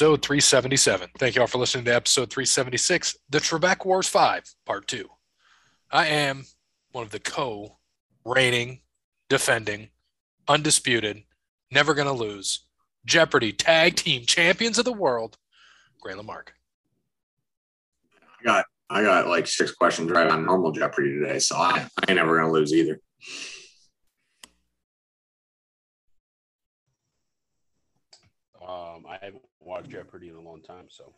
episode 377. Thank you all for listening to episode 376, The Trebek Wars 5, Part 2. I am one of the co reigning, defending, undisputed, never going to lose, Jeopardy tag team champions of the world, Gray Lamarck. I got I got like six questions right on normal Jeopardy today, so I, I ain't never gonna lose either. Um, I haven't watched Jeopardy in a long time, so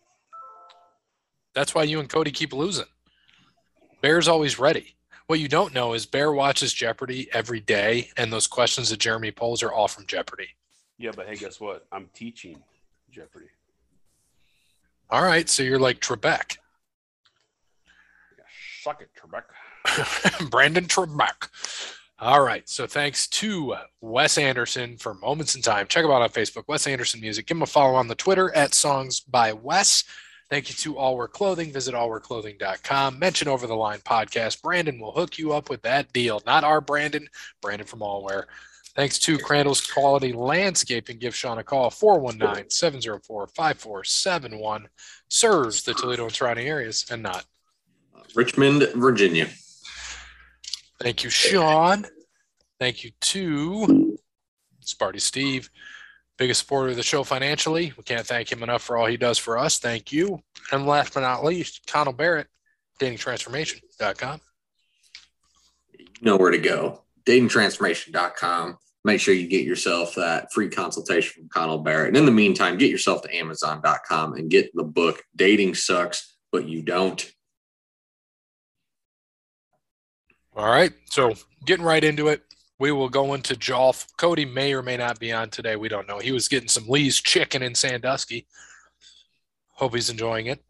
That's why you and Cody keep losing. Bear's always ready. What you don't know is Bear watches Jeopardy every day, and those questions that Jeremy pulls are all from Jeopardy. yeah. But hey, guess what? I'm teaching Jeopardy. All right, so you're like Trebek, Yeah, suck it, Trebek. Brandon Trebek. All right, so thanks to uh, Wes Anderson for Moments in Time. Check him out on Facebook, Wes Anderson Music. Give him a follow on the Twitter at Songs by Wes. Thank you to All Wear Clothing. Visit allwearclothing.com. Mention over the line podcast. Brandon will hook you up with that deal. Not our Brandon, Brandon from Allwear. Thanks to Crandall's Quality Landscaping. Give Sean a call, 419 704 5471. Serves the Toledo and surrounding areas and not. Richmond, Virginia. Thank you, Sean. Thank you to Sparty Steve, biggest supporter of the show financially. We can't thank him enough for all he does for us. Thank you. And last but not least, Connell Barrett, datingtransformation.com. You know where to go. Datingtransformation.com. Make sure you get yourself that free consultation from Connell Barrett. And in the meantime, get yourself to Amazon.com and get the book Dating Sucks, But You Don't. All right. So getting right into it, we will go into Jolf. Cody may or may not be on today. We don't know. He was getting some Lee's chicken in Sandusky. Hope he's enjoying it.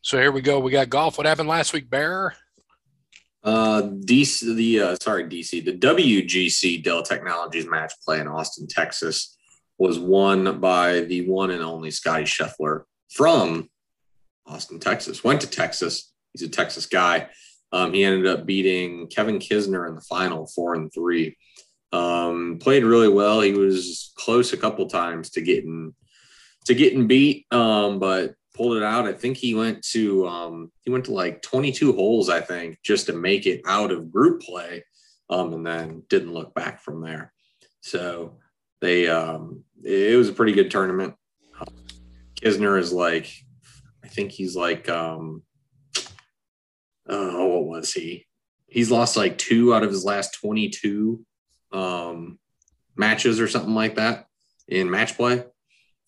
So here we go. We got golf. What happened last week, Bear? Uh, DC, the uh, sorry, DC, the WGC Dell Technologies match play in Austin, Texas, was won by the one and only Scotty Scheffler from Austin, Texas. Went to Texas. He's a Texas guy. Um, he ended up beating Kevin Kisner in the final, four and three. Um, played really well. He was close a couple times to getting to getting beat, um, but pulled it out. I think he went to um, he went to like 22 holes, I think, just to make it out of group play, um, and then didn't look back from there. So they um, it was a pretty good tournament. Kisner is like, I think he's like, um, oh, what was he? He's lost like two out of his last 22 um, matches or something like that in match play,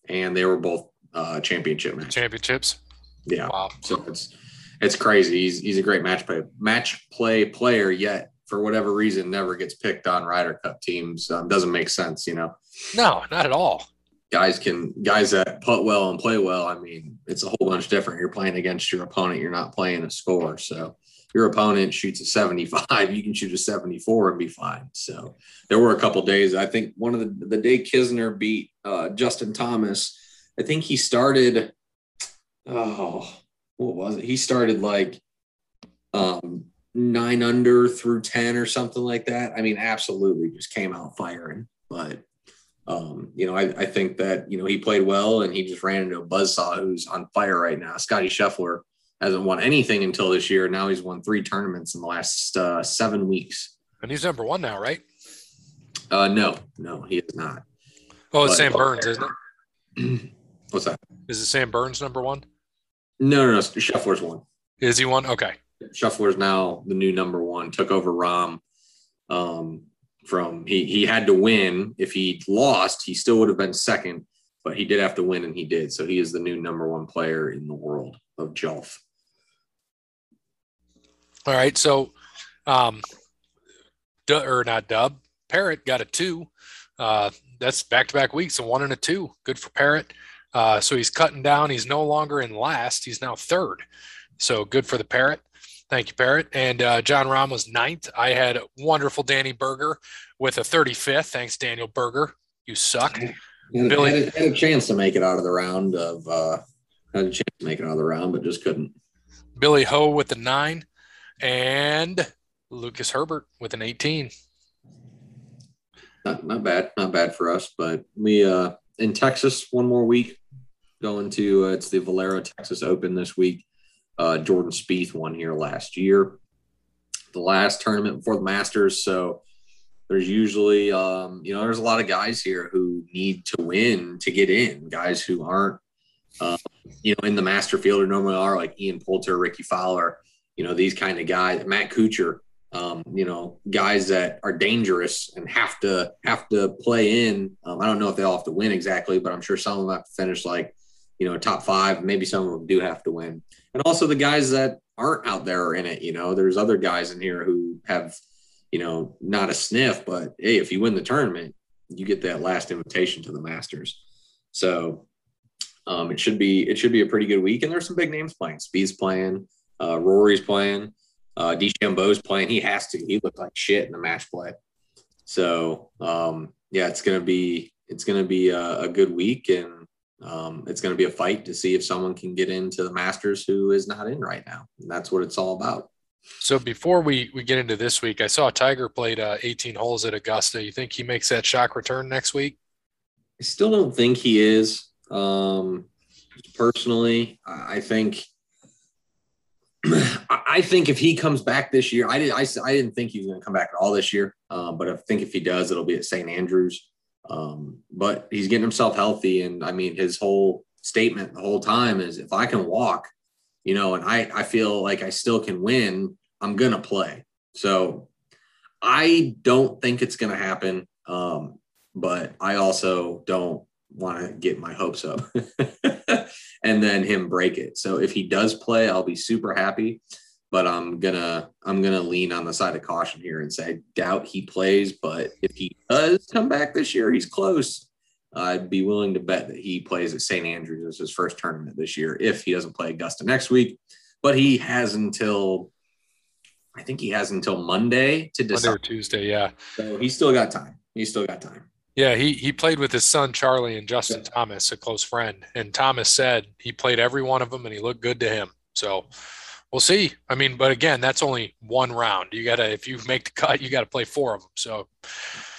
and they were both uh, championship matches. Championships. Yeah. Wow. So it's it's crazy. He's he's a great match play match play player. Yet for whatever reason, never gets picked on Ryder Cup teams. Um, doesn't make sense, you know. No, not at all. Guys can guys that putt well and play well. I mean, it's a whole bunch different. You're playing against your opponent. You're not playing a score. So your opponent shoots a 75, you can shoot a 74 and be fine. So there were a couple days. I think one of the the day Kisner beat uh, Justin Thomas. I think he started. Oh, what was it? He started like um, nine under through 10 or something like that. I mean, absolutely just came out firing. But, um, you know, I, I think that, you know, he played well and he just ran into a buzzsaw who's on fire right now. Scotty Scheffler hasn't won anything until this year. Now he's won three tournaments in the last uh, seven weeks. And he's number one now, right? Uh, no, no, he is not. Oh, it's But- Sam Burns, isn't it? What's that? Is it Sam Burns number one? No, no, no. Scheffler's one. Is he one? Okay. Scheffler's now the new number one, took over Rahm. Um, from he he had to win. If he lost, he still would have been second, but he did have to win, and he did. So he is the new number one player in the world of golf. All right. So, um, du- or not Dub, Parrot got a two. Uh, that's back to back weeks, a one and a two. Good for Parrot. Uh, so he's cutting down. He's no longer in last. He's now third. So good for the Parrot. Thank you, Parrot. And uh, Jon Rahm was ninth. I had wonderful Danny Berger with a 35th. Thanks, Daniel Berger. You suck. Billy Billy- had, a, had a chance to make it out of the round of uh, had a chance to make it out of the round, but just couldn't. Billy Ho with the nine, and Lucas Herbert with an 18. Not not bad, not bad for us. But we uh, in Texas one more week. going to uh, it's the Valero Texas Open this week. Uh, Jordan Spieth won here last year, the last tournament before the Masters. So there's usually um, you know there's a lot of guys here who need to win to get in. Guys who aren't uh, you know in the master field or normally are like Ian Poulter, Rickie Fowler, you know these kind of guys. Matt Kuchar, um, you know guys that are dangerous and have to have to play in. Um, I don't know if they all have to win exactly, but I'm sure some of them have to finish like you know top five. Maybe some of them do have to win, and also the guys that aren't out there are in it. You know, there's other guys in here who have you know, not a sniff, but hey, if you win the tournament, you get that last invitation to the Masters. So um, it should be it should be a pretty good week. And there's some big names playing. Spieth's playing, uh, Rory's playing, uh, DeChambeau's playing. He has to. He looked like shit in the match play. So um, yeah, it's gonna be it's gonna be a, a good week, and um, it's gonna be a fight to see if someone can get into the Masters who is not in right now. And that's what it's all about. So before we we get into this week, I saw Tiger played uh, 18 holes at Augusta. You think he makes that shock return next week? I still don't think he is. Um, personally, I think. I think if he comes back this year, I did. I, I didn't think he was going to come back at all this year, um, but I think if he does, it'll be at St. Andrews. Um, but he's getting himself healthy, and I mean, his whole statement the whole time is, "If I can walk, you know, and I, I feel like I still can win, I'm going to play. So I don't think it's going to happen. Um, but I also don't want to get my hopes up and then him break it. So if he does play, I'll be super happy. But I'm gonna I'm gonna lean on the side of caution here and say I doubt he plays. But if he does come back this year, he's close. I'd be willing to bet that he plays at St. Andrews as his first tournament this year if he doesn't play Augusta next week. But he has until I think he has until Monday to decide. Monday or Tuesday, yeah. So he's still got time. He's still got time. Yeah, he he played with his son Charlie and Justin yeah. Thomas, a close friend. And Thomas said he played every one of them and he looked good to him. So we'll see. I mean, but again, that's only one round. You gotta if you make the cut, you gotta play four of them. So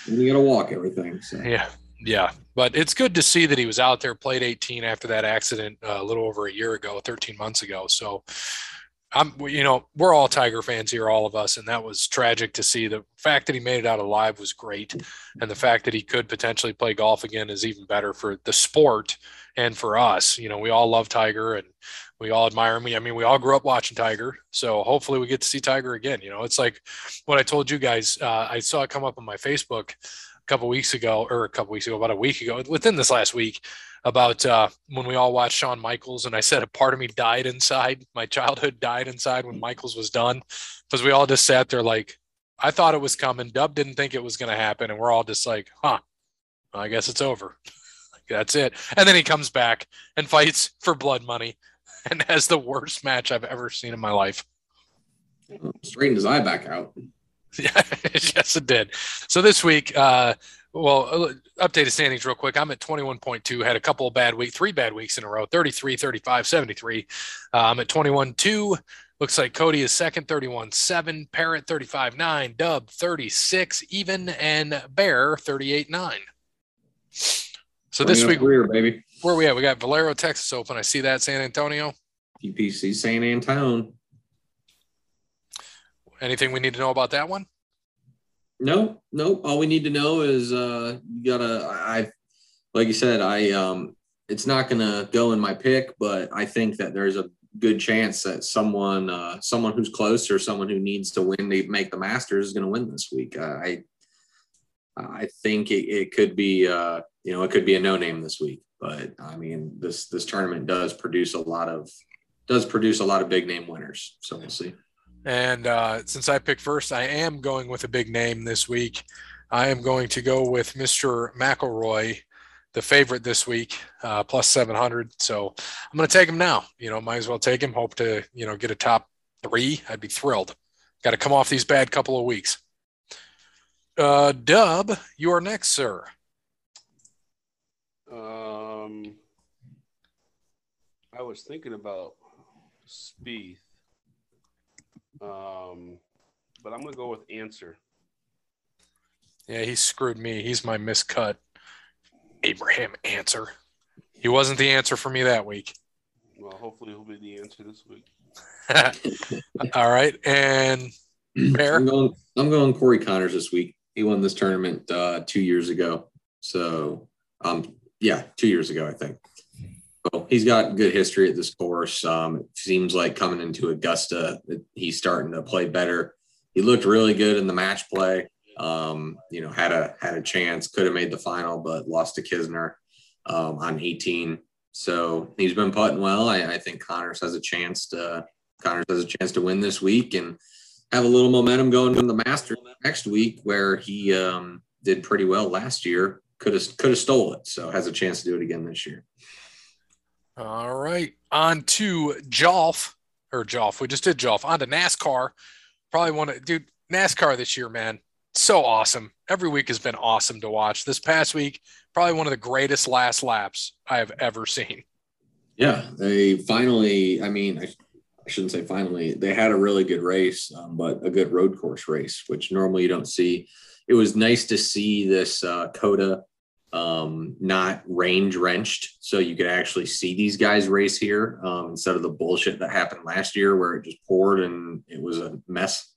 and you gotta walk everything. So yeah, yeah, but it's good to see that he was out there, played 18 after that accident uh, a little over a year ago, 13 months ago. So I'm, you know, we're all Tiger fans here, all of us, and that was tragic to see. The fact that he made it out alive was great, and the fact that he could potentially play golf again is even better for the sport and for us. You know, we all love Tiger and we all admire him. I mean, we all grew up watching Tiger, so hopefully we get to see Tiger again. You know, it's like what I told you guys. Uh, I saw it come up on my Facebook a couple weeks ago, or a couple weeks ago, about a week ago, within this last week, about uh, when we all watched Shawn Michaels, and I said a part of me died inside. My childhood died inside when Michaels was done, because we all just sat there like, I thought it was coming. Dub didn't think it was going to happen, and we're all just like, huh, I guess it's over. That's it. And then he comes back and fights for blood money, and has the worst match I've ever seen in my life. Straightened his eye back out. Yeah, yes, it did. So this week, uh, well, uh, updated standings real quick. I'm at 21.2, had a couple of bad weeks, three bad weeks in a row 33, 35, 73. Uh, I'm at 21.2. Looks like Cody is second, 31 7, Parrot 35 9, Dub 36 even, and Bear 38 9. So this week, career, baby. Where we at? We got Valero, Texas Open. I see that San Antonio. TPC San Antonio. Anything we need to know about that one? No, no. All we need to know is uh you gotta I like you said, I um it's not gonna go in my pick, but I think that there's a good chance that someone uh someone who's close or someone who needs to win to make the masters is gonna win this week. Uh, I I think it, it could be uh you know it could be a no name this week, but I mean this this tournament does produce a lot of does produce a lot of big name winners. So we'll see. And uh, since I picked first, I am going with a big name this week. I am going to go with Mr. McIlroy, the favorite this week, uh, plus 700. So I'm going to take him now. You know, might as well take him. Hope to, you know, get a top three. I'd be thrilled. Got to come off these bad couple of weeks. Uh, Dub, you are next, sir. Um, I was thinking about Spieth um, but I'm gonna go with Ancer. Yeah, he screwed me. He's my miscut. Abraham Ancer. He wasn't the answer for me that week. Well, hopefully he'll be the answer this week. All right, and Bear? I'm going. I'm going Corey Conners this week. He won this tournament uh, two years ago. So, um, yeah, two years ago, I think. So he's got good history at this course. Um, it seems like coming into Augusta, he's starting to play better. He looked really good in the match play. Um, you know, had a had a chance, could have made the final, but lost to Kisner um, on 18. So he's been putting well. I, I think Conners has a chance to Conners has a chance to win this week and have a little momentum going to the Masters next week, where he um, did pretty well last year. Could have could have stole it, so has a chance to do it again this year. All right, on to Jolf or Jolf. We just did Jolf. On to NASCAR. Probably one of dude NASCAR this year, man. So awesome. Every week has been awesome to watch. This past week, probably one of the greatest last laps I have ever seen. Yeah, they finally. I mean, I, I shouldn't say finally. They had a really good race, um, but a good road course race, which normally you don't see. It was nice to see this uh, COTA um, not rain drenched, so you could actually see these guys race here um, instead of the bullshit that happened last year where it just poured and it was a mess.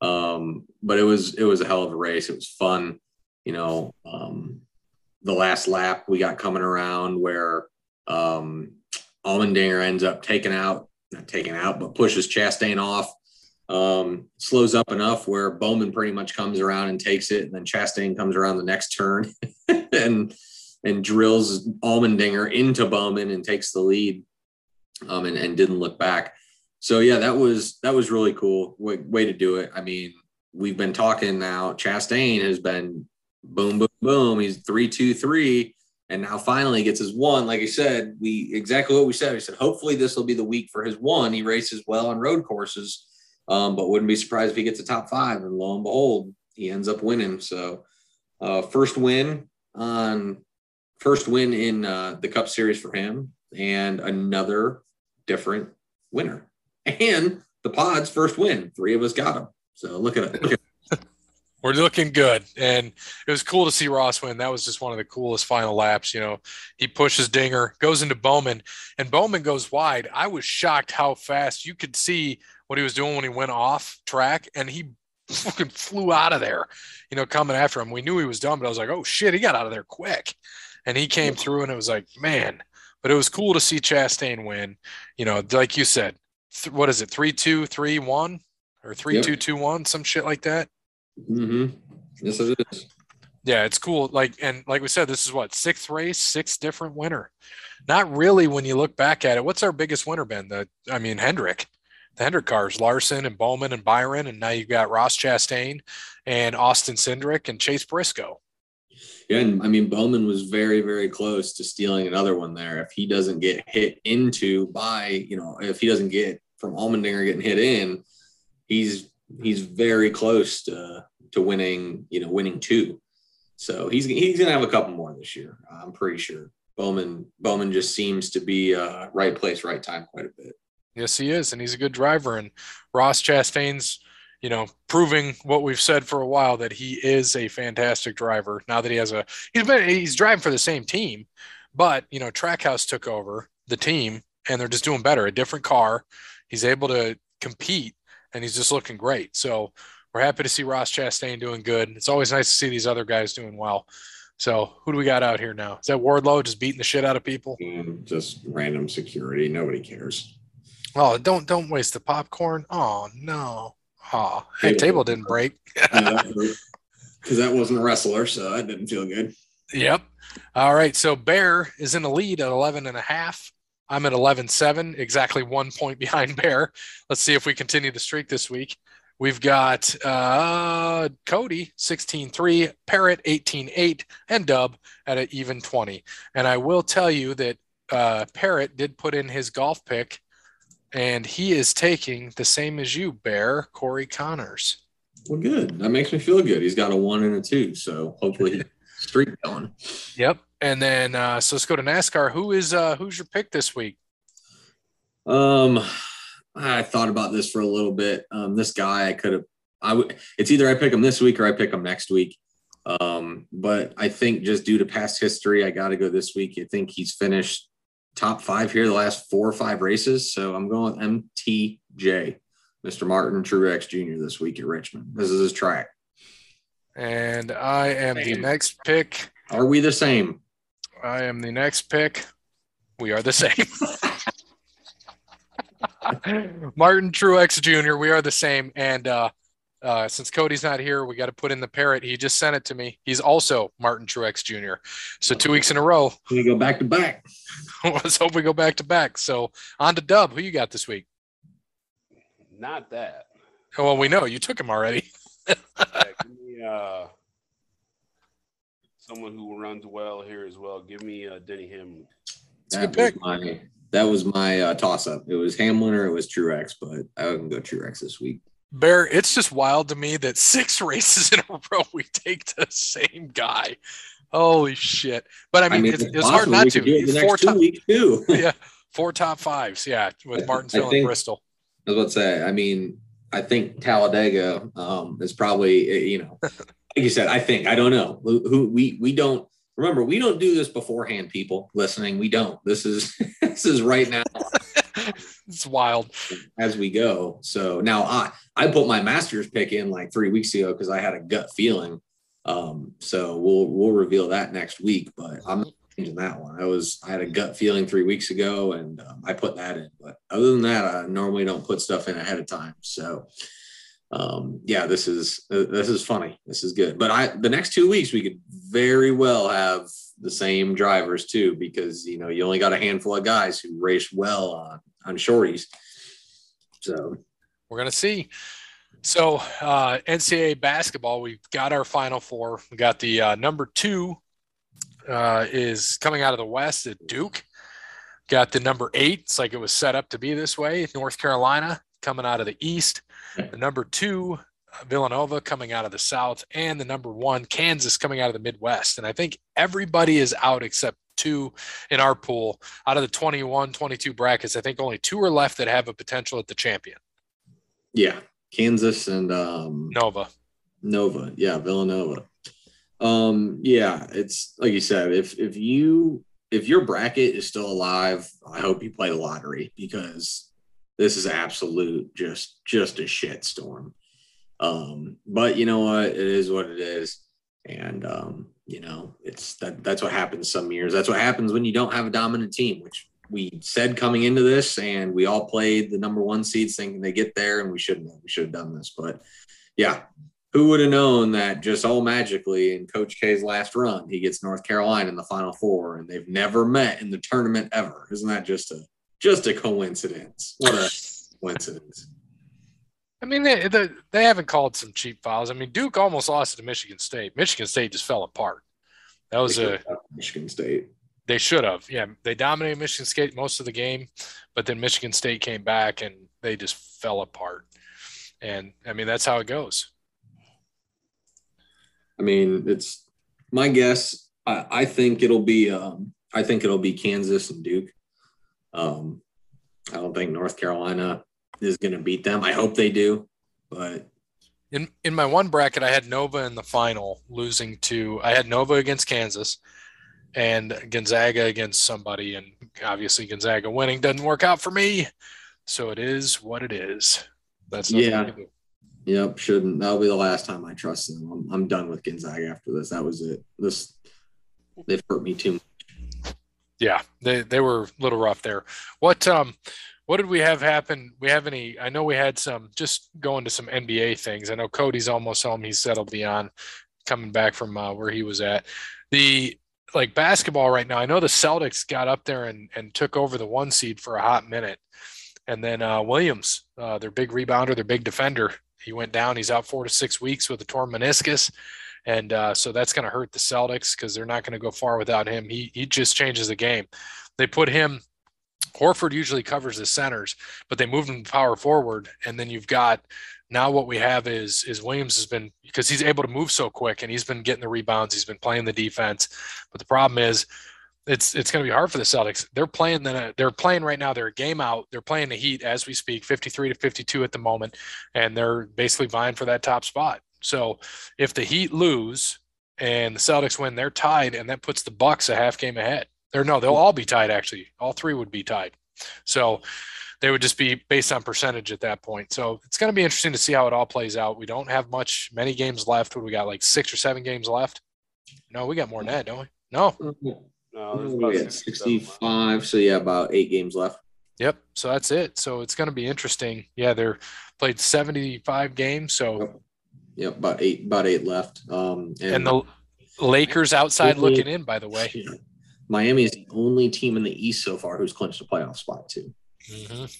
Um, but it was it was a hell of a race. It was fun, you know. Um, the last lap we got coming around where um, ends up taking out, not taking out, but pushes Chastain off um, slows up enough where Bowman pretty much comes around and takes it, and then Chastain comes around the next turn and and drills Allmendinger into Bowman and takes the lead, um, and, and didn't look back. So yeah, that was that was really cool way, way to do it. I mean, we've been talking now. Chastain has been boom, boom, boom. He's three, two, three, and now finally gets his one. Like I said, we exactly what we said. We said hopefully this will be the week for his one. He races well on road courses um, but wouldn't be surprised if he gets a top five. And lo and behold, he ends up winning. So, uh, first win on first win in uh, the Cup Series for him, and another different winner. And the Pod's first win. Three of us got him. So look at it. Look at we're looking good. And it was cool to see Ross win. That was just one of the coolest final laps. You know, he pushes Dinger, goes into Bowman, and Bowman goes wide. I was shocked how fast you could see what he was doing when he went off track, and he fucking flew out of there, you know, coming after him. We knew he was done, but I was like, oh shit, he got out of there quick. And he came through, and it was like, man, but it was cool to see Chastain win. You know, like you said, th- what is it, three, two, three, one, or three, yep. two, two, one, some shit like that. Mm-hmm. Yes, it is. Yeah, it's cool. Like and like we said, this is what sixth race, six different winner. Not really when you look back at it. What's our biggest winner been? The I mean Hendrick, the Hendrick cars, Larson and Bowman and Byron, and now you've got Ross Chastain and Austin Cindric and Chase Briscoe. Yeah, and I mean Bowman was very, very close to stealing another one there. If he doesn't get hit into by, you know, if he doesn't get from Allmendinger getting hit in, he's he's very close to to winning, you know, winning two. So he's he's gonna have a couple more this year. I'm pretty sure. Bowman Bowman just seems to be uh, right place, right time quite a bit. Yes, he is, and he's a good driver. And Ross Chastain's, you know, proving what we've said for a while that he is a fantastic driver. Now that he has a, he's been he's driving for the same team, but you know, Trackhouse took over the team, and they're just doing better. A different car. He's able to compete and he's just looking great. So we're happy to see Ross Chastain doing good. It's always nice to see these other guys doing well. So who do we got out here now? Is that Wardlow just beating the shit out of people? Mm, just random security. Nobody cares. Oh, don't don't waste the popcorn. Oh no. Oh, hey, table didn't break. Because that wasn't a wrestler, so that didn't feel good. Yep. All right. So Bear is in the lead at 11 and a half. I'm at 11 7, exactly one point behind Bear. Let's see if we continue the streak this week. We've got uh, Cody 16 3, Parrot 18 8, and Dub at an even 20. And I will tell you that uh, Parrot did put in his golf pick, and he is taking the same as you, Bear, Corey Conners. Well, good. That makes me feel good. He's got a one and a two. So hopefully, streak going. Yep. And then uh, so let's go to NASCAR. Who is uh, who's your pick this week? Um, I thought about this for a little bit. Um, this guy I could have. I would. It's either I pick him this week or I pick him next week. Um, but I think just due to past history, I got to go this week. I think he's finished top five here the last four or five races. So I'm going with MTJ, Mr. Martin Truex Jr. this week at Richmond. This is his track. And I am the next pick. Are we the same? I am the next pick. We are the same. Martin Truex Jr. We are the same. And uh, uh, since Cody's not here, we got to put in the parrot. He just sent it to me. He's also Martin Truex Jr. So two weeks in a row. We go back to back. Let's hope we go back to back. So on to Dub. Who you got this week? Not that. Well, we know you took him already. yeah, give me uh, someone who runs well here as well. Give me uh, Denny Hamlin. It's a good That was pick. my that was my uh, toss up. It was Hamlin or it was Truex, but I wouldn't go Truex this week. Bear, it's just wild to me that six races in a row we take the same guy. Holy shit! But I mean, it's, it's it's hard not to. could do it the Four top, weeks too. yeah, four top fives. Yeah, with I Martinsville and think- Bristol. I was about to say, I mean, I think Talladega um, is probably, eh, you know, like you said, I think, I don't know who, who we, we don't remember, we don't do this beforehand, people listening. We don't, this is, this is right now it's wild. as we go. So now I, I put my master's pick in like three weeks ago because I had a gut feeling. Um, so we'll, we'll reveal that next week, but I'm not changing that one. I was, I had a gut feeling three weeks ago and um, I put that in, but other than that, I normally don't put stuff in ahead of time. So, um, yeah, this is, uh, this is funny. This is good. But I, the next two weeks, we could very well have the same drivers too, because, you know, you only got a handful of guys who race well on, on shorties. So, We're gonna see. So uh, NCAA basketball, we've got our Final Four. We got the uh, number two uh, is coming out of the West at Duke. Got the number eight. It's like it was set up to be this way. North Carolina coming out of the East. The number two, uh, Villanova coming out of the South, and the number one, Kansas coming out of the Midwest. And I think everybody is out except two in our pool. Out of the 21, 22 brackets, I think only two are left that have a potential at the champion. yeah, Kansas and um, Nova. Nova. Yeah, Villanova. Um, yeah, it's like you said, if if you if your bracket is still alive, I hope you play the lottery because this is absolute just just a shit storm. Um, but you know what? It is what it is. And um, you know, it's that that's what happens some years. That's what happens when you don't have a dominant team, which we said coming into this, and we all played the number one seeds thinking they get there, and we shouldn't have. We should have done this. But yeah, who would have known that just all magically in Coach K's last run, he gets North Carolina in the Final Four, and they've never met in the tournament ever? Isn't that just a just a coincidence? What a coincidence! I mean, they, they they haven't called some cheap fouls. I mean, Duke almost lost to Michigan State. Michigan State just fell apart. That was a Michigan State. they should have. Yeah, they dominated Michigan State most of the game, but then Michigan State came back and they just fell apart. And I mean, that's how it goes. I mean, it's my guess. I, I think it'll be. Um, I think it'll be Kansas and Duke. Um, I don't think North Carolina is going to beat them. I hope they do, but In in my one bracket, I had Nova in the final, losing to I had Nova against Kansas and Gonzaga against somebody, and obviously Gonzaga winning doesn't work out for me. So it is what it is. That's Yeah. Yep, shouldn't. That'll be the last time I trust them. I'm, I'm done with Gonzaga after this. That was it. This they've hurt me too. much. Yeah, they they were a little rough there. What um what did we have happen? We have any I know we had some just going to some NBA things. I know Cody's almost home. He's settled beyond coming back from uh, where he was at. The like basketball right now, I know the Celtics got up there and, and took over the one seed for a hot minute. And then uh, Williams, uh, their big rebounder, their big defender, he went down. He's out four to six weeks with a torn meniscus. And uh, so that's going to hurt the Celtics because they're not going to go far without him. He, he just changes the game. They put him, Horford usually covers the centers, but they moved him power forward. And then you've got now what we have is is Williams has been because he's able to move so quick and he's been getting the rebounds, he's been playing the defense. But the problem is it's it's going to be hard for the Celtics. They're playing the they're playing right now. They're a game out. They're playing the Heat as we speak, 53 to 52 at the moment, and they're basically vying for that top spot. So if the Heat lose and the Celtics win, they're tied, and that puts the Bucks a half game ahead. Or no, they'll all be tied actually. All three would be tied. So they would just be based on percentage at that point. So it's going to be interesting to see how it all plays out. We don't have much, many games left. What we got, like six or seven games left? No, we got more than that, don't we? No. No, we got 65, so yeah, about eight games left. Yep. So that's it. So it's going to be interesting. Yeah, they're played 75 games. So Yep. About eight, about eight left. Um, and, and the Lakers outside looking in, by the way. Miami is the only team in the East so far who's clinched a playoff spot too. Mhm.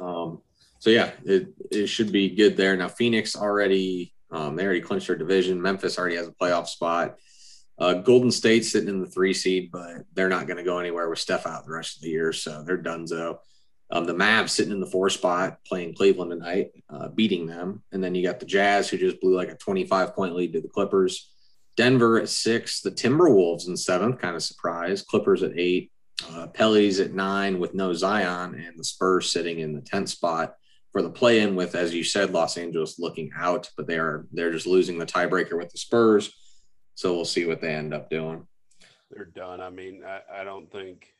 Um, so yeah, it, it should be good there. Now Phoenix already um, they already clinched their division. Memphis already has a playoff spot. Uh, Golden State sitting in the three seed, but they're not going to go anywhere with Steph out the rest of the year, so they're done. So um, the Mavs sitting in the four spot, playing Cleveland tonight, uh, beating them, and then you got the Jazz who just blew like a 25 point lead to the Clippers. Denver at six, the Timberwolves in seventh, kind of surprise. Clippers at eight, uh, at nine with no Zion, and the Spurs sitting in the tenth spot for the play-in. With, as you said, Los Angeles looking out, but they are they're just losing the tiebreaker with the Spurs. So we'll see what they end up doing. They're done. I mean, I, I don't think,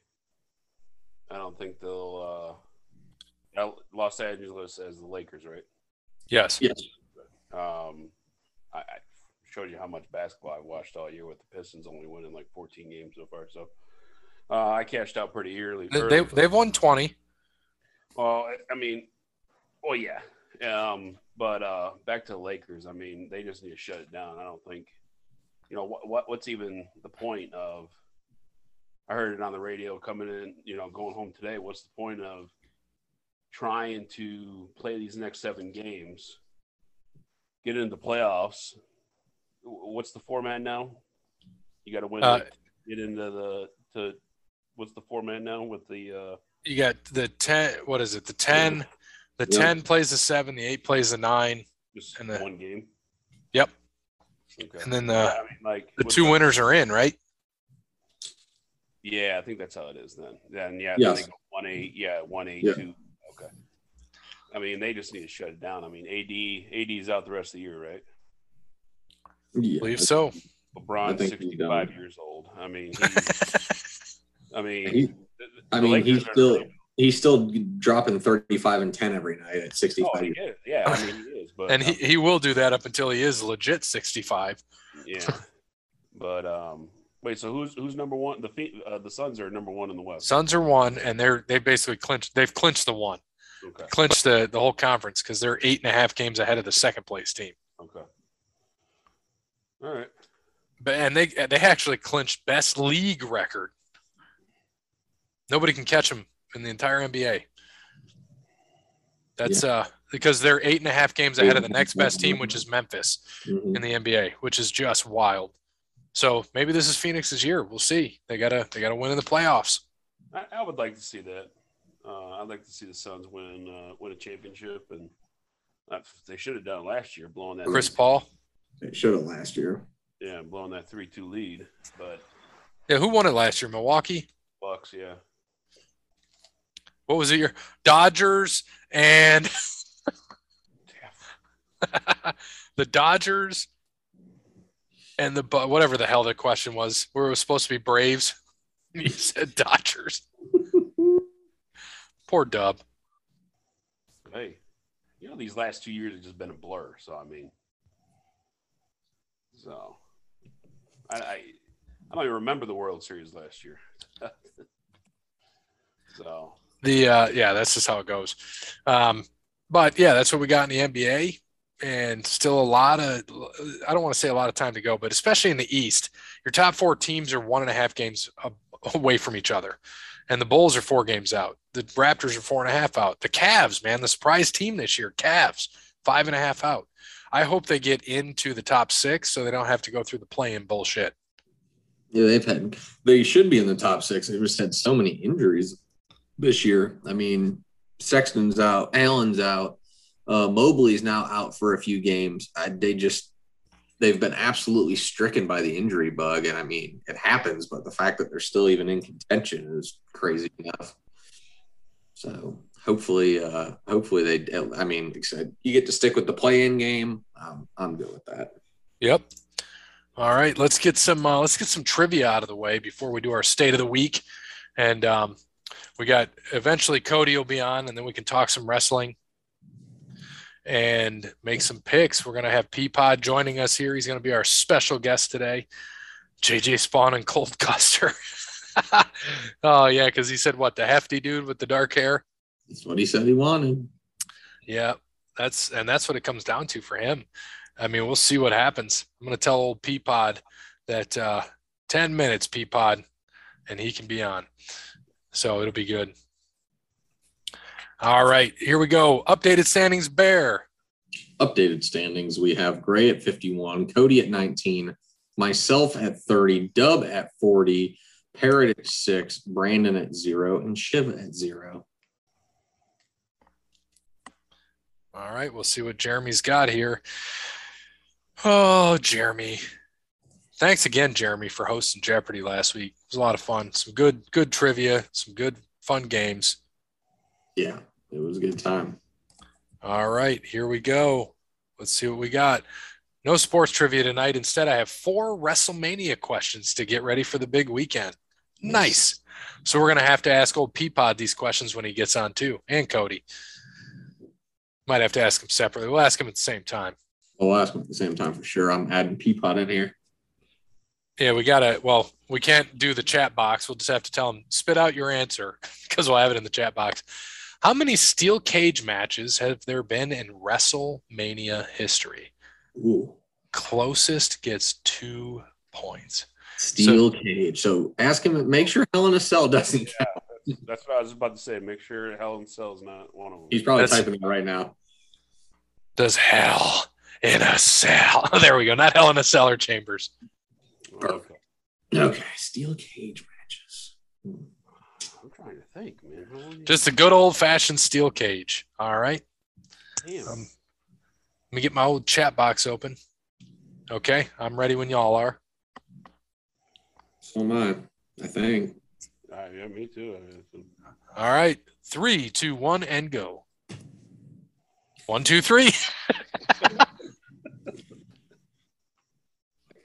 I don't think they'll. uh Los Angeles as the Lakers, right? Yes. Yes. Um, I, I showed you how much basketball I watched all year with the Pistons only winning like 14 games so far. So uh, I cashed out pretty early. They, early. they, have won 20. Well, I- I mean, well, yeah. Um, but uh, back to the Lakers. I mean, they just need to shut it down. I don't think, you know, what, what what's even the point of? I heard it on the radio coming in. You know, going home today. What's the point of trying to play these next seven games, get into the playoffs? What's the format now? You got to win. Uh, like, get into the to. What's the format now with the? uh You got the 10, what is it? The 10, the Yeah. 10 plays the seven, the eight plays the nine, Just And the- one game. Yep. Okay. and then the, Yeah, I mean, like the two the- winners are in, right? Yeah, I think that's how it is then. Then yeah, Yes. then they go one eight. Yeah, one eight Yeah. two. Okay. I mean, they just need to shut it down. I mean, AD AD is out the rest of the year, right? Yeah. believe so. LeBron's sixty five years old. I mean, he's, I mean, He- I mean, Lakers he's still really- he's still dropping 35 and 10 every night at 65. Oh, he. Yeah, I mean, he is. But and he, um, he will do that up until he is legit 65. yeah, but um, wait. So who's who's number one? The Phe- uh, the Suns are number one in the West. Suns are one, and they're they basically clinched. They've clinched the one, Okay. clinched the the whole conference because they're eight and a half games ahead of the second place team. Okay. All right. But and they they actually clinched best league record. Nobody can catch them in the entire NBA. That's uh because they're eight and a half games ahead of the next best team, which is Memphis Mhm. in the NBA, which is just wild. So maybe this is Phoenix's year. We'll see. They gotta they gotta win in the playoffs. I, I would like to see that. Uh, I'd like to see the Suns win uh, win a championship, and uh, they should have done it last year, blowing that Chris Paul. They should have last year. yeah, blowing that three two lead. But Yeah, who won it last year? Milwaukee. Bucks, yeah, What was it? Your Dodgers and the Dodgers and the whatever the hell the question was. Where it was supposed to be Braves. You said Dodgers. Poor Dub. hey, you know these last two years have just been a blur. So I mean, so I I, I don't even remember the World Series last year. so The uh, yeah, that's just how it goes. Um, but yeah, that's what we got in the NBA, and still a lot of I don't want to say a lot of time to go, but especially in the East, your top four teams are one and a half games away from each other, and the Bulls are four games out. The Raptors are four and a half out. The Cavs, man, the surprise team this year, Cavs five and a half out. I hope they get into the top six so they don't have to go through the play-in bullshit. Yeah, they've had they should be in the top six. They've just had so many injuries this year. I mean, Sexton's out, Allen's out, uh, Mobley's now out for a few games. I, they just they've been absolutely stricken by the injury bug, and I mean, it happens. But the fact that they're still even in contention is crazy enough. So hopefully, uh, hopefully they. I mean, you get to stick with the play-in game. Um, I'm good with that. Yep. All right, let's get some uh, let's get some trivia out of the way before we do our state of the week, and um, we got eventually Cody will be on, and then we can talk some wrestling and make some picks. We're gonna have Peapod joining us here. He's gonna be our special guest today. JJ Spawn and Colt Custer. oh yeah, because he said what the hefty dude with the dark hair. That's what he said he wanted. Yeah, that's and that's what it comes down to for him. I mean, we'll see what happens. I'm gonna tell old Peapod that uh, 10 minutes, Peapod, and he can be on. So it'll be good. All right, here we go. Updated standings bear. Updated standings. We have Gray at 51, Cody at 19, myself at 30, Dub at 40, Parrot at six, Brandon at zero, and Shiva at zero. All right, we'll see what Jeremy's got here. Oh, Jeremy. Thanks again, Jeremy, for hosting Jeopardy last week. It was a lot of fun. Some good, good trivia, some good, fun games. Yeah, it was a good time. All right, here we go. Let's see what we got. No sports trivia tonight. Instead, I have four WrestleMania questions to get ready for the big weekend. Nice. So we're gonna have to ask old Peapod these questions when he gets on too, and Cody. Might have to ask him separately. We'll ask him at the same time. Oh, we'll ask him at the same time for sure. I'm adding Peapod in here. Yeah, we gotta. Well, we can't do the chat box. We'll just have to tell him spit out your answer because we'll have it in the chat box. How many steel cage matches have there been in WrestleMania history? Ooh, Closest gets two points. steel cage. So ask him. Make sure Hell in a Cell doesn't. Yeah, that's what I was about to say. Make sure Hell in a Cell's not one of them. He's probably That's- typing it right now. Does hell in a cell? there we go. Not hell in a cellar chambers. Okay. Okay, steel cage matches. Hmm. I'm think, man. Just a good old fashioned steel cage. All right. Damn. Um, Let me get my old chat box open. Okay, I'm ready when y'all are. So am I. I think. Ah, yeah, me too. I mean, it's- All right, three, two, one, and go. One, two, three. I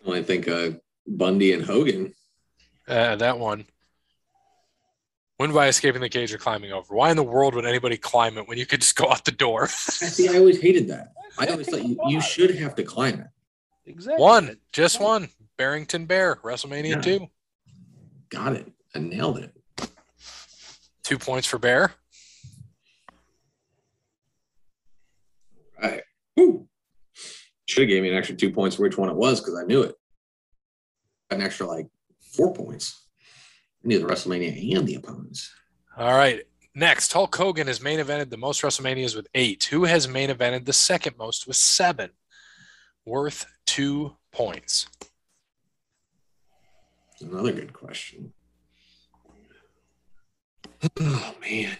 only think uh, Bundy and Hogan. Uh, that one. Win by escaping the cage or climbing over. Why in the world would anybody climb it when you could just go out the door? See, I always hated that. I always thought you, you should have to climb it. exactly. one, just one. Barrington Bear, WrestleMania Yeah. 2. Got it. I nailed it. Two points for Bear. Right. Woo. Should have gave me an extra two points for which one it was because I knew it. An extra like four points. The WrestleMania and the opponents. All right. Next, Hulk Hogan has main evented the most WrestleManias with eight. Who has main evented the second most with seven? Worth two points. Another good question. Oh man.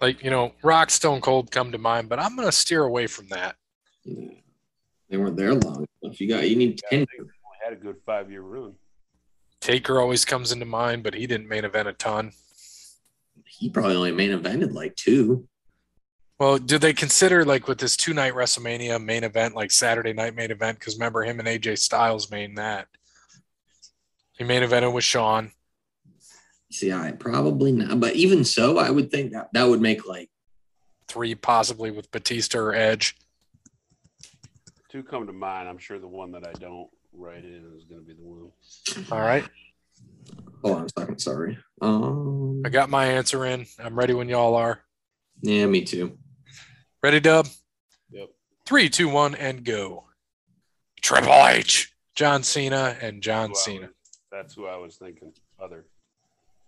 Like, you know, Rock Stone Cold come to mind, but I'm going to steer away from that. Yeah. They weren't there long enough. You got you need Yeah, ten. they had a good five year run. Taker always comes into mind, but he didn't main event a ton. He probably only main evented like two. Well, do they consider like with this two night WrestleMania main event, like Saturday night main event? Because remember him and AJ Styles main that. He main evented with Shawn. See, I probably not, but even so, I would think that that would make like Three possibly with Batista or Edge. Two come to mind. I'm sure the one that I don't write in is going to be the one. All right. hold on a second, sorry. Um I got my answer in. I'm ready when y'all are. yeah, me too. Ready, Dub? Yep. Three, two, one, and go. Triple H, John Cena, and John Who I Cena. was- that's who I was thinking. Other.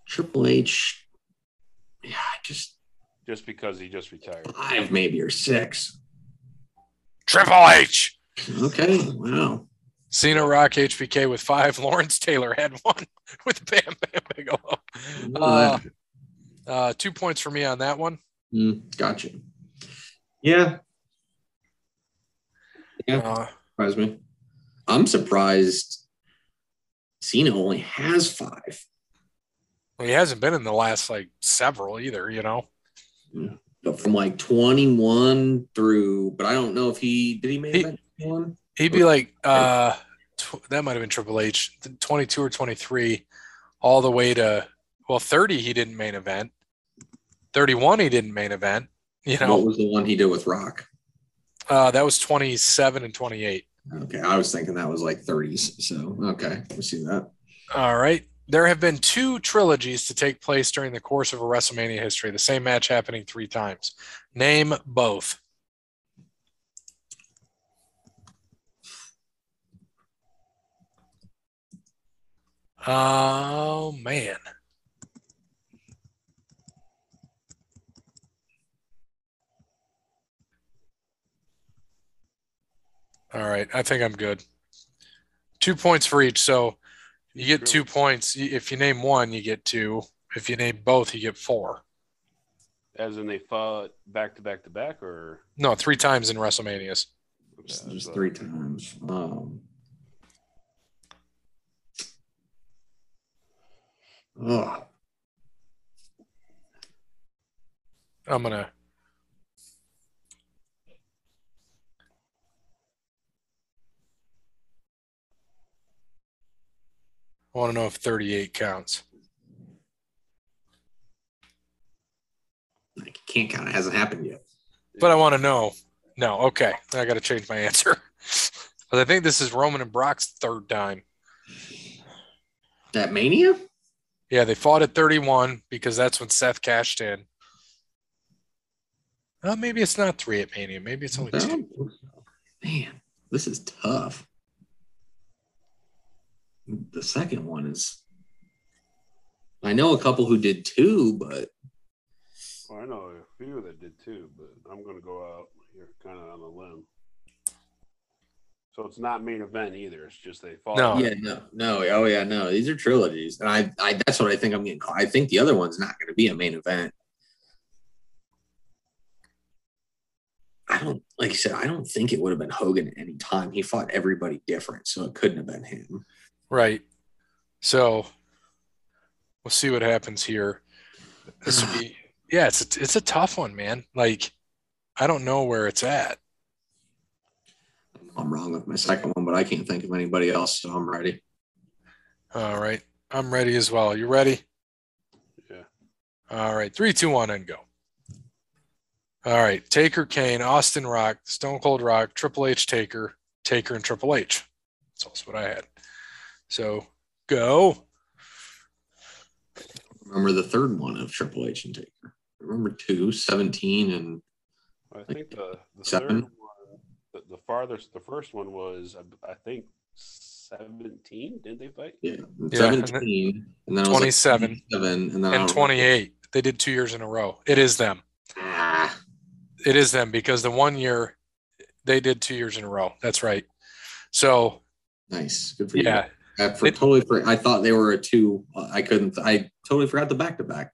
Triple H. Yeah, just Just because he just retired. five maybe or six. Triple H. Okay, wow. Cena, Rock, HBK with five. Lawrence Taylor had one with Bam Bam Bigelow. Uh, uh, two points for me on that one. Mm, gotcha. Yeah, yeah, Uh, surprised me. I'm surprised Cena only has five. well, he hasn't been in the last like several either, you know. But from like 21 through, but I don't know if he did he main He- event. He'd be like, uh, tw- that might have been Triple H, 22 or 23, all the way to, well, 30, he didn't main event. 31, he didn't main event. You know, What was the one he did with Rock? uh, that was 27 and 28. Okay, I was thinking that was like 30s. So okay, we see that. All right. There have been two trilogies to take place during the course of a WrestleMania history, the same match happening three times. Name both. Oh, man. All right. I think I'm good. Two points for each. So you get two points. If you name one, you get two. If you name both, you get four. As in they fought back to back to back, or No, three times in WrestleManias. Just, Yeah, just three times. Um, oh, I'm gonna. I want to know if 38 counts. I can't count. It hasn't happened yet. But I want to know. No, okay. I got to change my answer. But I think this is Roman and Brock's third time. That Mania? Yeah, they fought at 31 because that's when Seth cashed in. Oh, maybe it's not three at Mania. Maybe it's only two. Man, this is tough. The second one is. I know a couple who did two, but Well, I know a few that did two, but I'm going to go out here kind of on a limb. So it's not main event either. It's just they fought. No. yeah, no, no, oh yeah, no, these are trilogies, and I, I that's what I think I'm getting. caught. I think the other one's not going to be a main event. I don't like I said. I don't think it would have been Hogan at any time. He fought everybody different, so it couldn't have been him. Right. So we'll see what happens here. This would be yeah, it's a, it's a tough one, man. Like I don't know where it's at. I'm wrong with my second one, but I can't think of anybody else, so I'm ready. All right. I'm ready as well. You ready? Yeah. All right. Three, two, one, and go. All right. Taker, Kane, Austin Rock, Stone Cold Rock, Triple H, Taker, Taker, and Triple H. That's also what I had. So go. Remember the third one of Triple H and Taker. Remember two, 17 and I think the, the Seven? third one, the, the farthest, the first one was, I, I think, 17. Didn't they fight? yeah, Yeah, and 17 and then, it was like 27 27 and then And don't 28. They did two years in a row. It is them. Ah, It is them because the one year they did two years in a row. That's right. So nice. Good for you. yeah, I for, It- totally for, I thought they were a two. I couldn't I totally forgot the back to back.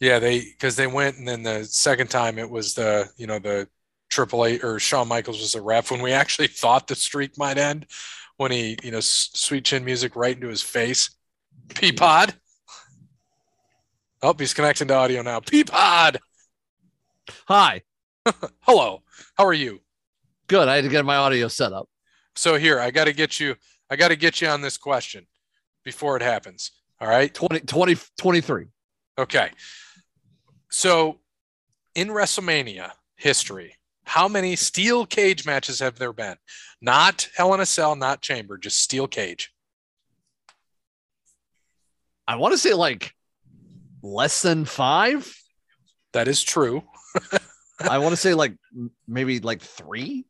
yeah, they because they went and then the second time it was the you know the Triple H or Shawn Michaels was a ref when we actually thought the streak might end when he you know s- sweet chin music right into his face. Peapod. Oh, he's connecting to audio now. Peapod. Hi. Hello. How are you? Good. I had to get my audio set up. So here, I got to get you. I got to get you on this question before it happens. All right. 20, 20 23. Okay. So in WrestleMania history, how many steel cage matches have there been? Not Hell in a Cell, not Chamber, just steel cage. I want to say like less than five. That is true. I want to say like maybe like three.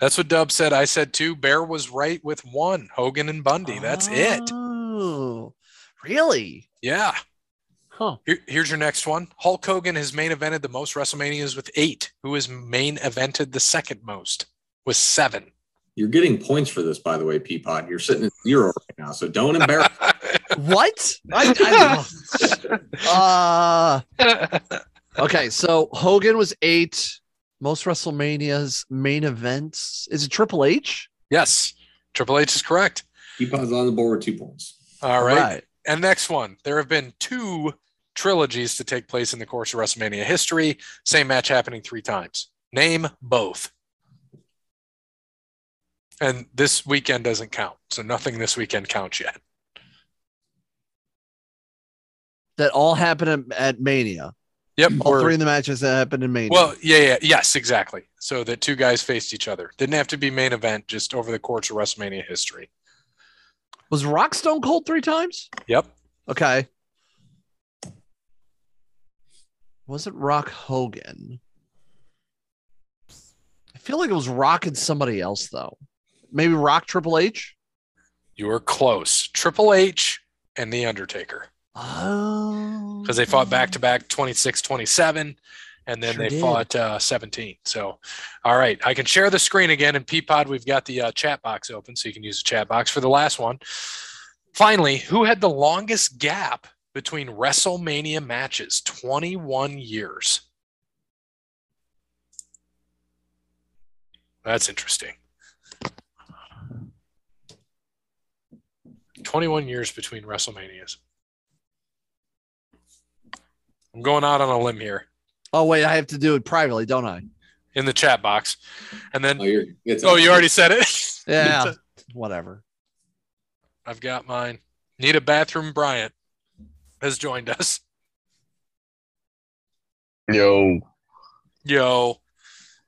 That's what Dub said. I said two. Bear was right with one. Hogan and Bundy. That's it. Oh, really? Yeah. Huh. Here, here's your next one. Hulk Hogan has main evented the most WrestleManias with eight. Who has main evented the second most with seven? You're getting points for this, by the way, Peapod. You're sitting at zero right now, so don't embarrass. What? I, I, uh, okay. So Hogan was eight. Most WrestleManias main events. Is it Triple H? yes. Triple H is correct. Peapod's on the board with two points. All right. And next one. There have been two trilogies to take place in the course of WrestleMania history. Same match happening three times. Name both. And this weekend doesn't count. So nothing this weekend counts yet. That all happened at, Mania. Yep. All or- three of the matches that happened in Mania. Well, yeah, yeah, yes, exactly. So that two guys faced each other. Didn't have to be main event, just over the course of WrestleMania history. was Rock Stone Cold three times? Yep. Okay. Was it Rock Hogan? I feel like it was Rock and somebody else though. Maybe Rock Triple H. You were close. Triple H and The Undertaker. Oh, Because they fought back to back 26 27, and then Sure they did. fought uh, 17. So, all right. I can share the screen again. In Peapod, we've got the uh, chat box open, so you can use the chat box for the last one. Finally, who had the longest gap between WrestleMania matches? 21 years. That's interesting. 21 years between WrestleManias. I'm going out on a limb here Oh wait, I have to do it privately, don't I? in the chat box. And then, Oh, you're, it's oh, you already said it? Yeah, whatever. I've got mine. Need a bathroom. Bryant has joined us. Yo, Yo.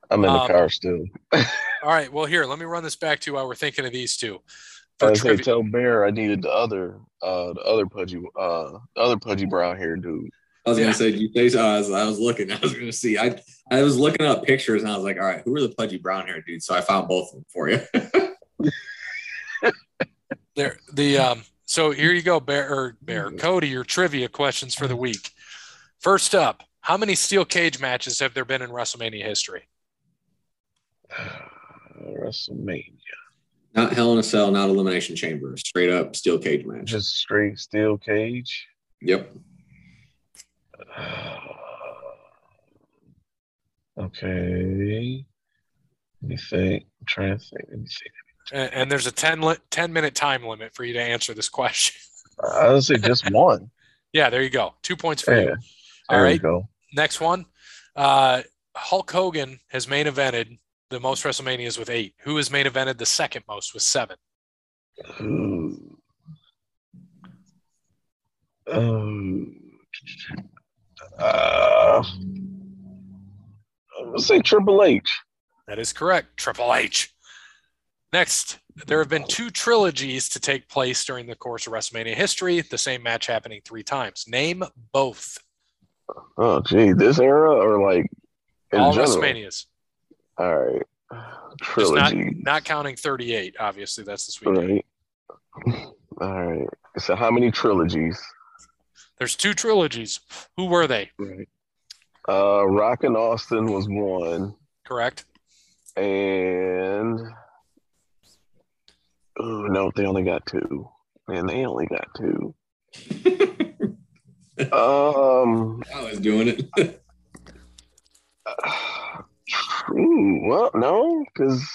I'm in the Um, car still. All right. Well, here, let me run this back to you while we're thinking of these two. I For was gonna tell Bear I needed the other, uh, the other pudgy, uh, the other pudgy brown hair dude. I was Yeah. gonna say, you say? I was, I was looking. I was gonna see. I I was looking up pictures, and I was like, all right, who are the pudgy brown hair dudes? So I found both of them for you. There, the um. So here you go, Bear or Bear mm-hmm. Cody. Your trivia questions for the mm-hmm. week. First up, how many steel cage matches have there been in WrestleMania history? WrestleMania, not Hell in a Cell, not Elimination Chamber. Straight up steel cage match. just straight steel cage. Yep. Okay. Let me think. I'm trying to think. Let me see. And, and there's a 10, li- 10 minute time limit for you to answer this question. I would say just one. Yeah, there you go. Two points for Yeah. you. All right. go. Next one. Uh, Hulk Hogan has main evented the most WrestleManias with eight. Who has main evented the second most with seven? Ooh. Um, uh, gonna say Triple H. That is correct. Triple H. Next, there have been two trilogies to take place during the course of WrestleMania history, the same match happening three times. Name both. Oh, gee, this era or like All general? WrestleManias. All right, Just not, trilogy. not counting 38, obviously. That's this weekend. right. All right. So how many trilogies? There's two trilogies. Who were they? Right. Uh, Rock and Austin was one, Correct? and oh no, they only got two. Man, they only got two. Um. I was doing it. Ooh, well, no, because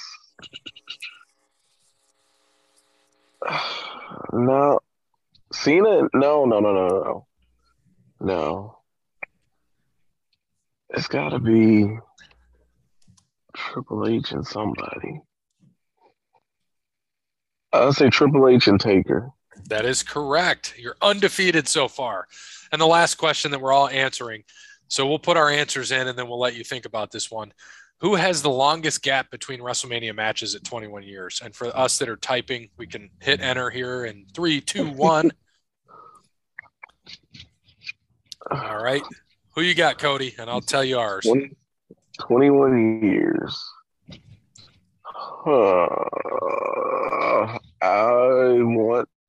no, Cena. No, no, no, no, no, no. It's got to be Triple H and somebody. I'll say Triple H and Taker. That is correct. You're undefeated so far. And the last question that we're all answering. So we'll put our answers in and then we'll let you think about this one. Who has the longest gap between WrestleMania matches at 21 years? And for us that are typing, we can hit enter here in three, two, one. All right. Who you got, Cody? And I'll tell you ours. 20, 21 years. Uh, want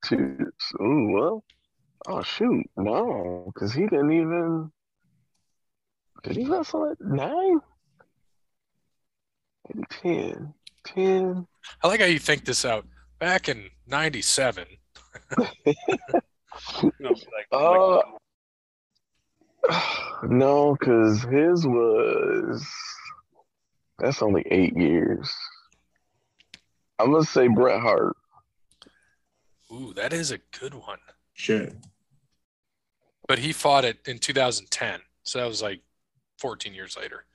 to. Ooh, well, oh shoot, no, because he didn't even. Did he wrestle at nine? Maybe 10. 10. I like how you think this out. Back in 97, No, like, Uh, like- no, because his was. That's only eight years. I'm going to say Bret Hart. Ooh, that is a good one. Shit. but he fought it in 2010. So that was like 14 years later.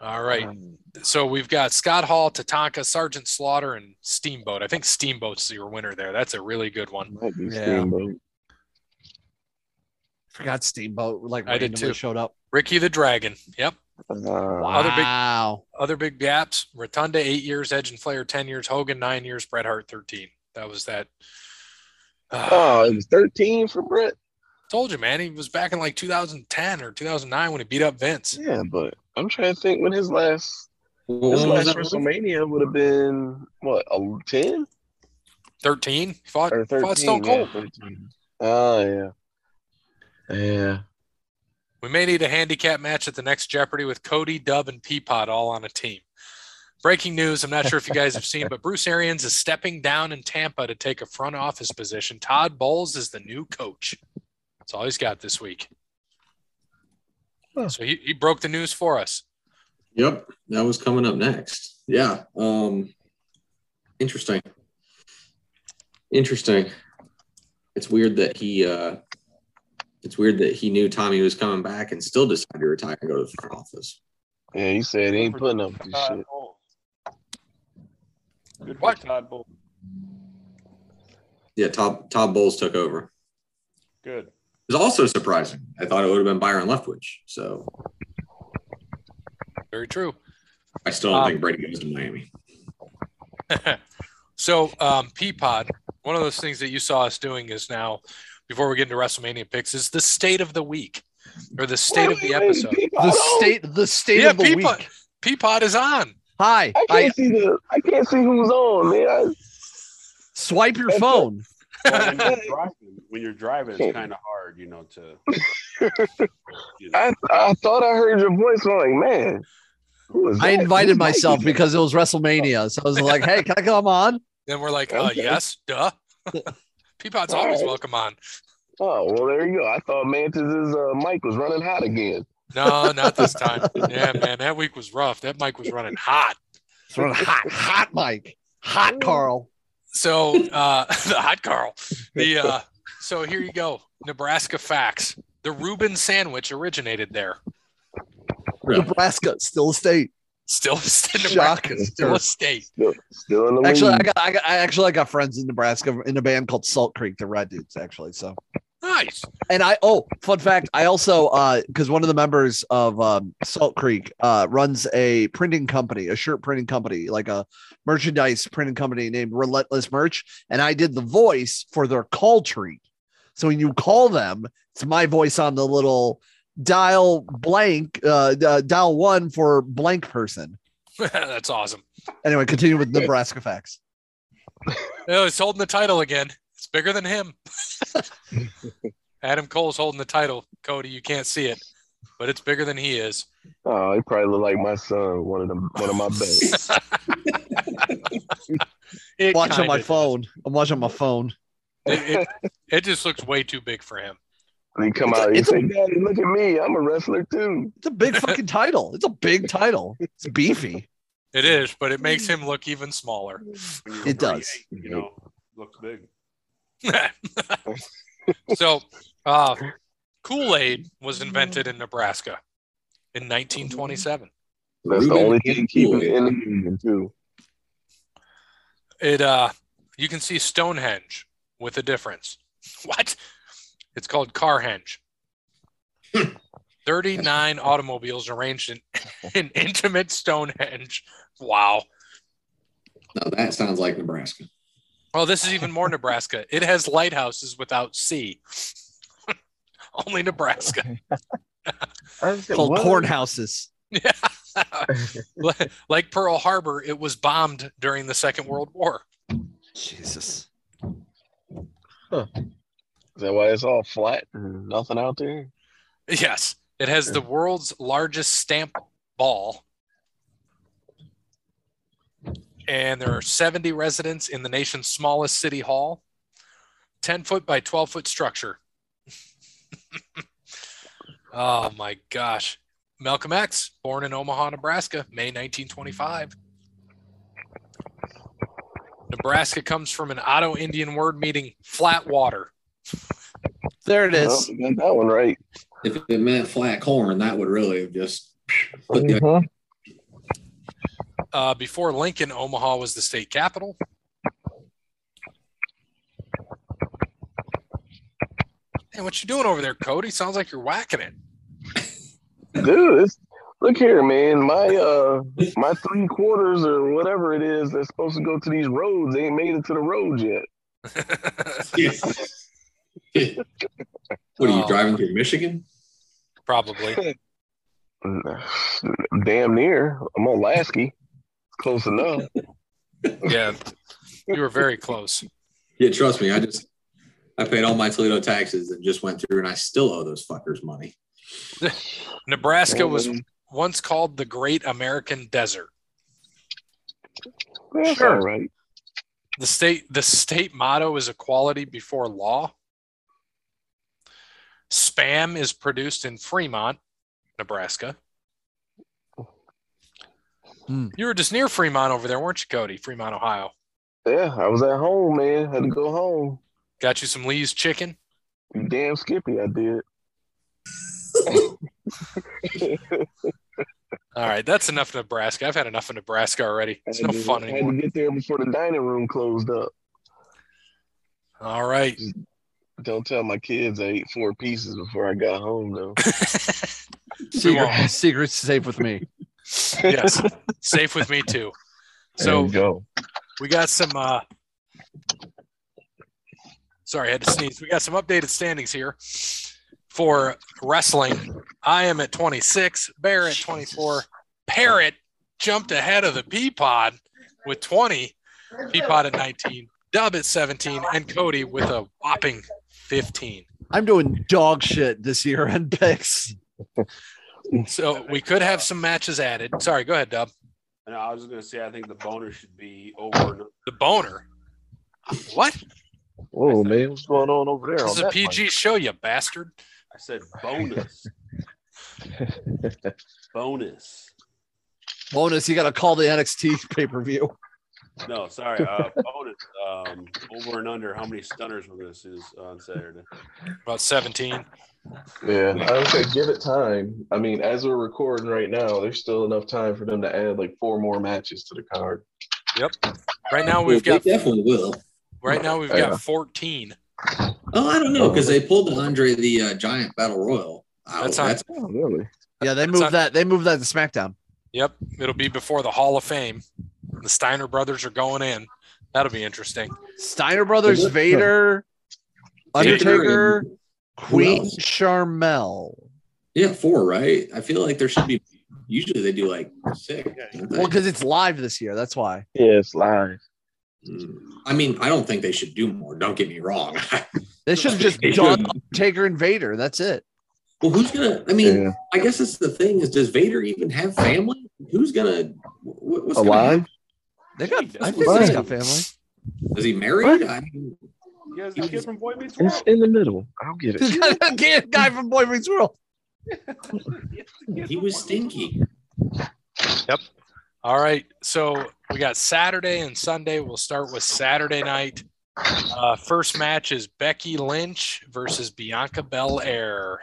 All right. Um, So we've got Scott Hall, Tatanka, Sergeant Slaughter, and Steamboat. I think Steamboat's your winner there. That's a really good one. might be Yeah. Steamboat. Forgot Steamboat like I did too. showed up. Ricky the Dragon. Yep. Uh, Other big- Wow. Other big gaps. Rotunda, eight years. Edge and Flair, 10 years. Hogan, nine years. Bret Hart, 13. That was that. Ah, Oh, it was 13 for Bret. told you, man. He was back in like 2010 or 2009 when he beat up Vince. Yeah, but I'm trying to think when his last Well, his last? WrestleMania would have been what a 10 13. He fought, or 13. fought Stone Cold. 13. Oh yeah, yeah. We may need a handicap match at the next Jeopardy with Cody, Dub, and Peapod all on a team. Breaking news. I'm not sure if you guys have seen, but Bruce Arians is stepping down in Tampa to take a front office position. Todd Bowles is the new coach. That's all he's got this week. Huh. So he, he broke the news for us. Yep, that was coming up next. Yeah. Um interesting. Interesting. It's weird that he uh it's weird that he knew Tommy was coming back and still decided to retire and go to the front office. Yeah, he said he ain't putting up with this shit. Bowles. Good What? for Todd Bowles. Yeah, Todd Todd Bowles took over. Good. It was also surprising. I thought it would have been Byron Leftwich. So Very true. I still don't Um, think Brady goes to Miami. so um, Peapod, one of those things that you saw us doing is now, before we get into WrestleMania picks, is the state of the week or the state of the Wait, wait, episode. people, The state the state Yeah, of the Peapod. week. Peapod is on. Hi. I I can't see the. I can't see who's on, man. I, swipe your phone. Well, when, you're driving, when you're driving, it's kind of hard, you know, to. You know, I I thought I heard your voice. I'm like, man, who is I invited Who's Mikey? myself because it was WrestleMania. So I was like, hey, can I come on? Then we're like, uh, yes, duh. Peapod's All always right. welcome on. Oh well, there you go. I thought Mantis's uh, mic was running hot again. No, not this time. Yeah, man, that week was rough. That mic was running hot. It's running hot, hot Mike. Hot Carl. So uh the hot Carl. The uh so here you go. Nebraska facts. The Reuben sandwich originated there. Nebraska, still a state. Still, still Shocking. Nebraska, still a state. Still, still in the Actually, I got, I got, I actually, I got friends in Nebraska in a band called Salt Creek, the Red Dudes, actually. So, Nice. and I, oh, fun fact, I also, uh, because one of the members of um, Salt Creek uh, runs a printing company, a shirt printing company, like a merchandise printing company named Relentless Merch, and I did the voice for their call tree. So when you call them, it's my voice on the little dial blank, uh, uh, dial one for blank person. That's awesome. Anyway, continue with Nebraska facts. Oh, he's holding the title again. It's bigger than him. Adam Cole's holding the title. Cody, you can't see it, but it's bigger than he is. Oh, he probably look like my son. One of them. One of my best. It Watch on my does. phone. I'm watching my phone. It, it, it just looks way too big for him. And he come It's a- out. He a- "Daddy, look at me. I'm a wrestler too." It's a big fucking title. It's a big title. It's beefy. It is, but it makes him look even smaller. It does. You know, looks big. so, uh, Kool Aid was invented in Nebraska in 1927. That's the only and thing keeping it in the union too. It uh, you can see Stonehenge with a difference. What? It's called Carhenge. 39 automobiles arranged in an intimate Stonehenge. Wow. No, that sounds like Nebraska. Well, this is even more Nebraska. It has lighthouses without sea. Only Nebraska. Called "What?" corn houses. like Pearl Harbor, it was bombed during the Second World War. Jesus. Huh. Is that why it's all flat and nothing out there? Yes, it has the world's largest stamp ball. And there are 70 residents in the nation's smallest city hall. 10 foot by 12 foot structure. oh my gosh. Malcolm X, born in Omaha, Nebraska, May 1925. Nebraska comes from an Oto Indian word meaning flat water. There it is. Well, got that one right. If it meant flat corn, that would really have just put the Mhm. Uh, before Lincoln, Omaha was the state capital. Hey, what you doing over there, Cody? Sounds like you're whacking it. Dude, it's, look here, man. My uh my three quarters or whatever it is that's supposed to go to these roads they ain't made it to the roads yet. what are you Oh. driving through Michigan? Probably. Damn near. I'm on Lasky. Close enough. Yeah. You were very close. Yeah, trust me. I just I paid all my Toledo taxes and just went through, and I still owe those fuckers money. Nebraska was once called the Great American Desert. That's Sure. all right. The state the state motto is equality before law. Spam is produced in Fremont, Nebraska. Hmm. You were just near Fremont over there, weren't you, Cody? Fremont, Ohio. Yeah, I was at home, man. Had to go home. Got you some Lee's chicken. Damn Skippy, I did. All right, that's enough Nebraska. I've had enough of Nebraska already. It's I no had to- fun I had to get there before the dining room closed up. All right. Don't tell my kids I ate four pieces before I got home, though. Secret, secrets safe with me. Yes, safe with me too. There So you go. we got some. uh Sorry, I had to sneeze. We got some updated standings here for wrestling. I am at 26. Bear at 24. Parrot jumped ahead of the Peapod with 20. Peapod at 19. Dub at 17, and Cody with a whopping 15. I'm doing dog shit this year on picks. So we could have some matches added. Sorry, go ahead, Dub. And I was gonna say I think the boner should be over. The boner. What? Whoa, man, what's going on over there? This is a that PG show, you bastard. I said bonus. bonus. Bonus, you got to call the NXT pay per view. No, sorry. Uh, bonus. Um, over and under. How many stunners we're gonna see on Saturday? About 17. Yeah, I would say give it time. I mean, as we're recording right now, there's still enough time for them to add like four more matches to the card. Yep. Right now we've Well, got they definitely will. right now we've Yeah. got 14. Oh, I don't know because they pulled the Andre the uh, Giant Battle Royal. Out. That's on- That's oh, really? Yeah, they It's moved on- that. They moved that to SmackDown. Yep, it'll be before the Hall of Fame. The Steiner brothers are going in. That'll be interesting. Steiner Brothers, Vader, Undertaker, and- Queen? Sharmell. yeah, four, right? I feel like there should be. Usually they do like six. Well, because it's live this year. That's why. Yeah, it's live. Mm. I mean, I don't think they should do more. Don't get me wrong. They should have just They done shouldn't. Undertaker and Vader. That's it. well, who's gonna? I mean, Yeah. I guess that's the thing is, does Vader even have family? Who's gonna? What, what's gonna Alive? happen? They got. I think he's got family. Is he married? I mean, You guys, the kid from Boy Meets It's World. in the middle. I'll get He's it. got a guy from Boy Meets World. he was stinky. Yep. All right, so we got Saturday and Sunday. We'll start with Saturday night. Uh, first match is Becky Lynch versus Bianca Belair.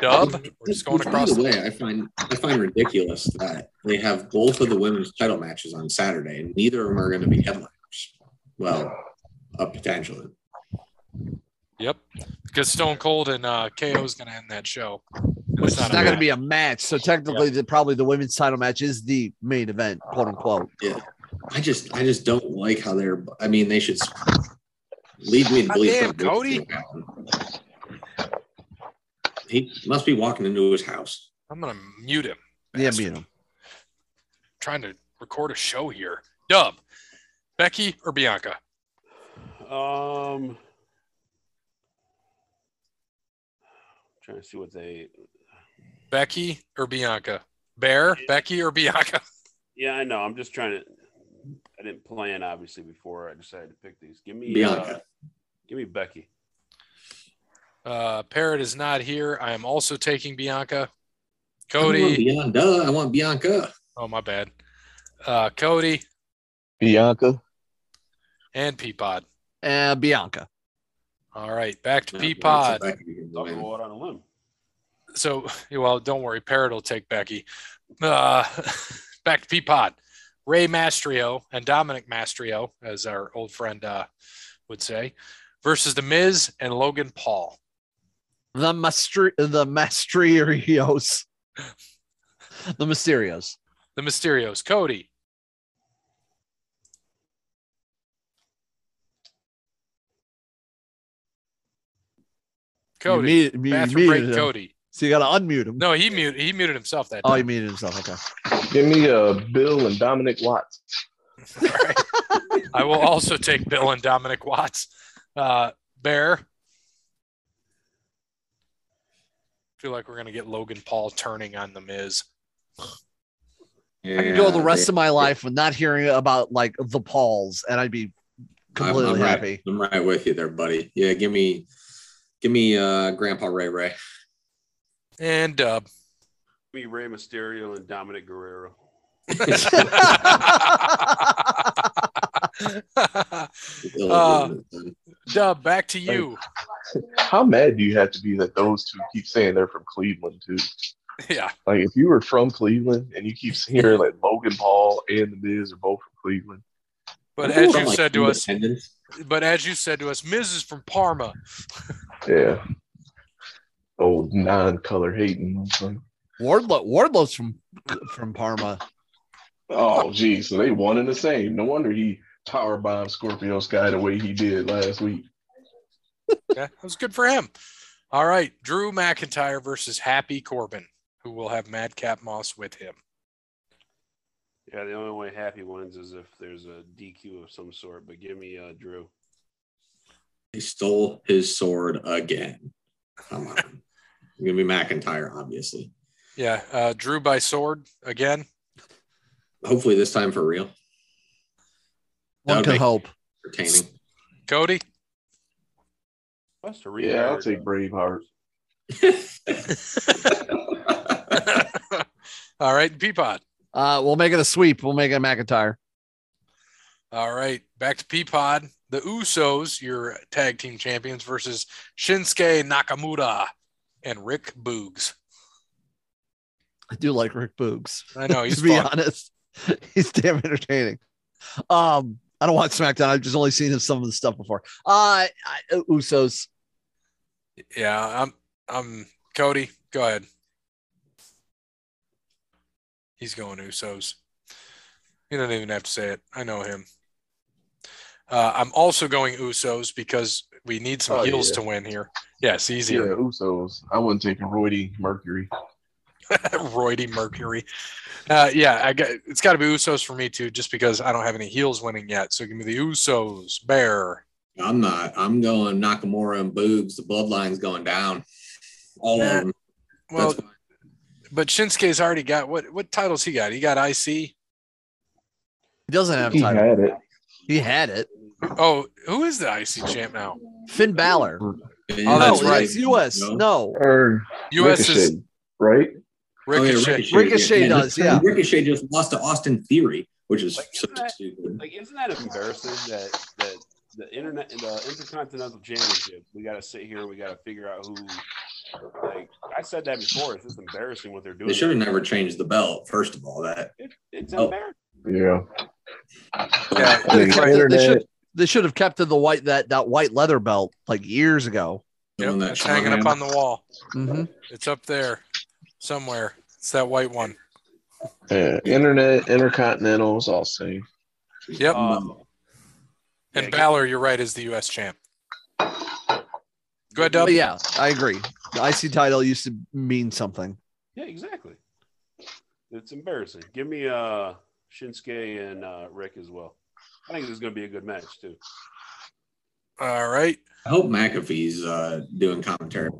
Dub, we're just going Which, across. By the The, way, I find I find ridiculous that they have both of the women's title matches on Saturday, and neither of them are going to be headliners. Well, uh, potentially. yep, because Stone Cold and uh, KO is going to end that show. Which It's not not going to be a match. So technically, the, probably the women's title match is the main event, quote unquote. Yeah, I just I just don't like how they're. I mean, they should lead me to God believe. damn, something good's Cody. Gonna happen. He must be walking into his house. I'm going to mute him. Yeah, mute him. trying to record a show here. Dub, Becky or Bianca? Um, trying to see what they. Becky or Bianca? Bear, Becky or Bianca? Yeah, I know. I'm just trying to. I didn't plan obviously before I decided to pick these. Give me Bianca. Uh, give me Becky. Uh, Parrot is not here. I am also taking Bianca. I want Cody. Bianca. I want Bianca. Oh, my bad. Uh, Cody Bianca. and Peapod. Uh, Bianca. All right, back to Yeah, P so Pod. Becky can I'll win. go out on a limb. So, well, don't worry, Parrot will take Becky. Uh, back to P Pod. Ray Mastrio and Dominic Mastrio, as our old friend uh, would say, versus The Miz and Logan Paul. The Mastri- the Masterios. the Mysterios. The Mysterios. Cody. Cody. You mute- you Bathroom muted break him. Cody. So you got to unmute him. No, he muted. He muted himself that Oh, he muted himself. Okay. Give me uh, Bill and Dominic Watts. All right. I will also take Bill and Dominic Watts. Uh, Bear. Feel like we're gonna get Logan Paul turning on the Miz. I could go the rest they- of my life with not hearing about like the Pauls, and I'd be I'm- completely I'm right- happy. I'm right with you there, buddy. Yeah, give me, give me, uh, Grandpa Ray Ray. And uh, Me, Rey Mysterio, and Dominic Guerrero. Uh, Dub, back to you. How mad do you have to be that those two keep saying they're from Cleveland too? Yeah. Like if you were from Cleveland and you keep hearing like Logan Paul and the Miz are both from Cleveland. But as you like, said to us, Independence. but as you said to us, Miz is from Parma. Yeah. Old non-color hating. motherfucker. Wardlow, Wardlow's from from Parma. Oh, geez. So they one and the same. No wonder he power bomb Scorpio Sky the way he did last week. Yeah, that was good for him. All right, Drew McIntyre versus Happy Corbin, who will have Madcap Moss with him. Yeah, the only way Happy wins is if there's a DQ of some sort. But give me uh, Drew. He stole his sword again. Come on. Give me McIntyre, obviously. Yeah, uh, Drew by sword again. Hopefully this time for real. That One would can make- hope. Entertaining. Cody. That's a Yeah, I'll take Braveheart. All right, Peapod. Uh, we'll make it a sweep. We'll make it a McIntyre. All right, back to Peapod. The Usos, your tag team champions, versus Shinsuke Nakamura and Rick Boogs. I do like Rick Boogs. I know he's to be fun. honest, he's damn entertaining. Um, I don't watch SmackDown. I've just only seen him some of the stuff before. Uh, I, Usos. Yeah, I'm. I'm Cody. Go ahead. He's going Usos. You don't even have to say it. I know him. Uh, I'm also going Usos because we need some Oh, heels yeah. to win here. Yes, Yeah, easier. Usos. I wouldn't take a Roydy Mercury. Roydy Mercury. Uh, yeah, I got, it's got to be Usos for me too, just because I don't have any heels winning yet. So give me the Usos. Bear. I'm not. I'm going Nakamura and Boobs. The bloodline's going down. All Nah, of them. Well, That's fine. but Shinsuke's already got what? What titles he got? He got IC. He doesn't have He title. had it. He had it. Oh, who is the IC champ now? Finn Balor. Oh, no, that's right. it's U.S. No, Or U.S. is Ricochet. Oh, yeah, Ricochet. Ricochet does, yeah. Ricochet just lost to Austin Theory, which is Like, so that- stupid. Like, isn't that embarrassing that that the internet, the Intercontinental Championship, we got to sit here, we got to figure out who. Like I said that before, it's just embarrassing what they're doing. They should have never changed the belt. First of all, that It, it's Oh. embarrassing. Yeah. Yeah, I mean, kept it- they should- they should have kept the white that that white leather belt like years ago. Yep, Doing that it's hanging up on the wall. Mm-hmm. It's up there somewhere. It's that white one. Yeah, internet, intercontinental is all same. Yep. Um, and yeah, Balor, you're right, is the U.S. champ. Go ahead, Dub. Yeah, I agree. The IC title used to mean something. Yeah, exactly. It's embarrassing. Give me uh Shinsuke and uh, Rick as well. I think this is going to be a good match too. All right. I hope McAfee's uh, doing commentary.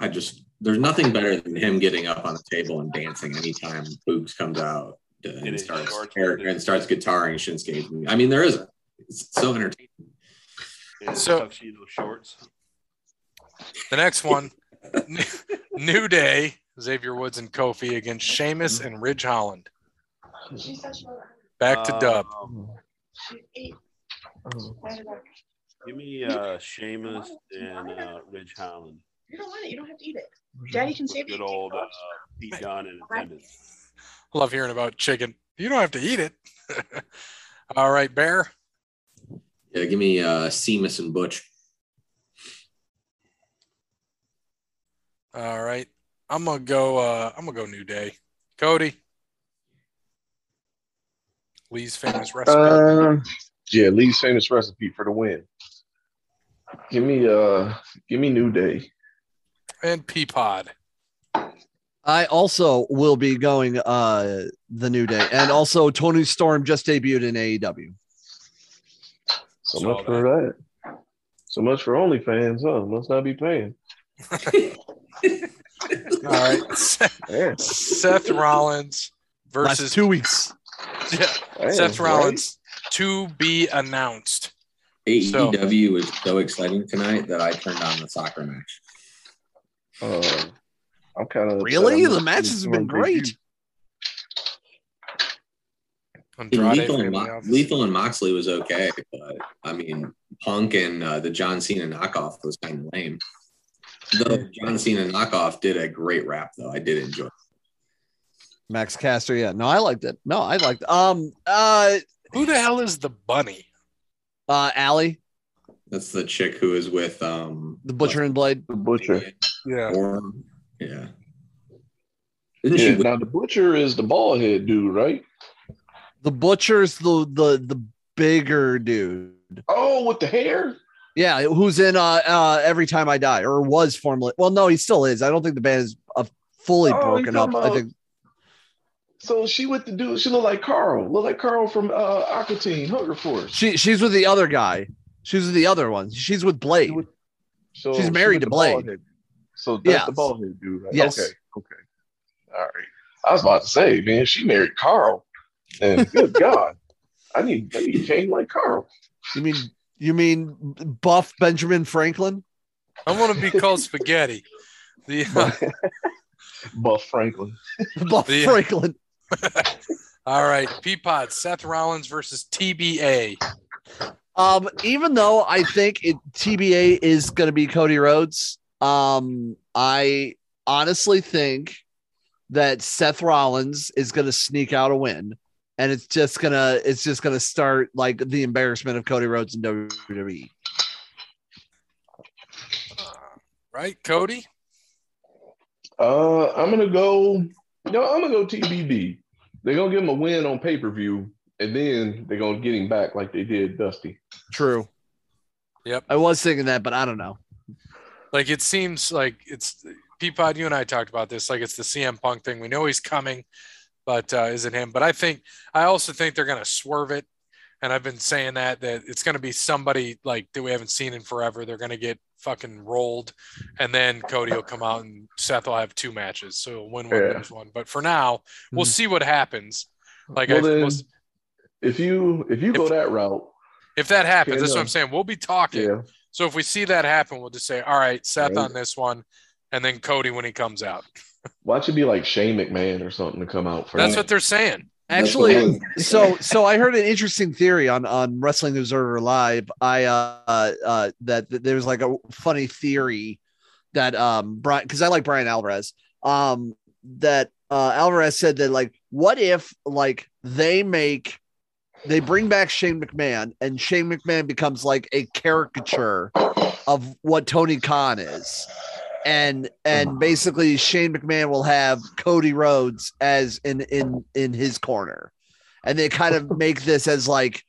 I just there's nothing better than him getting up on the table and dancing anytime Boogs comes out and his starts shorts Eric, with his- and starts guitaring Shinsuke. I mean, there isn't. It's so entertaining. And So- tuxedo shorts. The next one, New Day, Xavier Woods and Kofi against Sheamus and Ridge Holland. Back to Uh, Dub. um, Give me uh Sheamus and uh Ridge Holland. You don't want it. You don't have to eat it. Daddy can With save you. good old uh, Pete Dunne in attendance. Love hearing about chicken. You don't have to eat it. All right, Bear. Yeah, give me uh, Sheamus and Butch. All right. I'm gonna go uh I'm gonna go New Day. Cody. Lee's famous recipe. Uh, yeah, Lee's famous recipe for the win. Give me uh give me New Day. And Peapod. I also will be going uh the new day, and also Toni Storm just debuted in AEW. So Saw much for that. So much for OnlyFans, huh? Must not be paying. All right. Seth, Seth Rollins Last versus two weeks. Yeah, damn, Seth right? Rollins to be announced. So- AEW was so exciting tonight that I turned on the soccer match. Uh, I'm kind of Really, the matches have been great. Andrade Lethal and, Mo- Lethal and Moxley was okay, but I mean, Punk and uh, the John Cena knockoff was kind of lame. The John Cena knockoff did a great rap, though. I did enjoy. it. Max Caster, yeah. No, I liked it. No, I liked it. Um uh Who the hell is the bunny? uh Allie, That's the chick who is with um the Butcher and Blade. The butcher. Yeah. Or, yeah. Isn't Yeah, she? now the butcher is the bald head dude, right? The Butcher's the the the bigger dude. Oh, with the hair. Yeah, who's in uh uh Every Time I Die or was formerly well, no, he still is. I don't think the band is uh, fully Oh, broken up. talking I think So she with the dude. She look like Carl. Look like Carl from uh Aqua Teen Hunger Force. she she's with the other guy. She's with the other one. She's with Blade. She with- So She's married with to the bald Blade. Head. So that's Yes. the bald head dude, right? Yes. Okay. Okay. All right. I was about to say, man, she married Carl. And good God, I need I need to change like Carl. You mean you mean buff Benjamin Franklin? I want to be called spaghetti. The Buff Franklin. Buff The- Franklin. all right, Peapod, Seth Rollins versus TBA. Um, even though I think it TBA is gonna be Cody Rhodes, um, I honestly think that Seth Rollins is gonna sneak out a win, and it's just gonna it's just gonna start like the embarrassment of Cody Rhodes in. WWE. Right, Cody? Uh, I'm gonna go. No, I'm gonna go TBD. They're gonna give him a win on pay per view, and then they're gonna get him back like they did Dusty. True. Yep. I was thinking that, but I don't know. Like it seems like it's Peapod, you and I talked about this, like it's the CM Punk thing. We know he's coming, but uh, is it him? But I think I also think they're gonna swerve it. And I've been saying that that it's gonna be somebody like that we haven't seen in forever. They're gonna get fucking rolled, and then Cody will come out and Seth will have two matches. So he'll win one, Yeah. lose one. But for now, we'll Mhm. see what happens. Like Well, I, then, we'll- If you if you go that route, if that happens, that's what. I'm saying. We'll be talking. yeah, So if we see that happen, we'll just say, all right, Seth Right. on this one, and then Cody when he comes out. watch it be like Shane McMahon or something to come out for That's what they're saying. That's what I Actually, so so I heard an interesting theory on on Wrestling Observer Live. I uh uh, uh that, that there's like a funny theory that um Bryan because I like Bryan Alvarez um that uh Alvarez said that like what if like they make they bring back Shane McMahon and Shane McMahon becomes like a caricature of what Tony Khan is. And and basically Shane McMahon will have Cody Rhodes as in in in his corner. And they kind of make this as like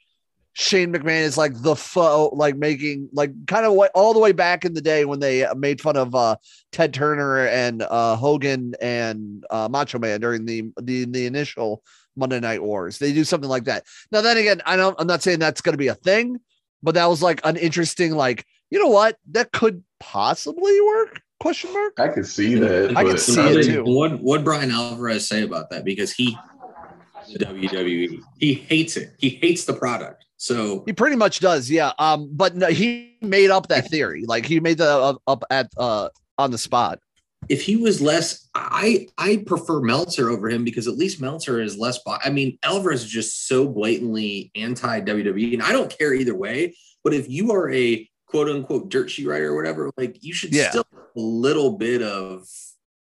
Shane McMahon is like the foe, like making like kind of what all the way back in the day when they made fun of uh Ted Turner and uh Hogan and uh Macho Man during the the the initial Monday Night Wars. They do something like that. Now then again, I don't I'm not saying that's gonna be a thing, but that was like an interesting, like, you know what? That could possibly work. Question mark. I could see that. I but- could see it too. What what Bryan Alvarez say about that? Because he the WWE he hates it. He hates the product. So He pretty much does, yeah. Um, but no, he made up that theory. Like he made that up, up at uh on the spot. If he was less, I I prefer Meltzer over him because at least Meltzer is less. I mean, Alvarez is just so blatantly anti WWE, and I don't care either way. But if you are a quote unquote dirt sheet writer or whatever, like you should Yeah. still a little bit of,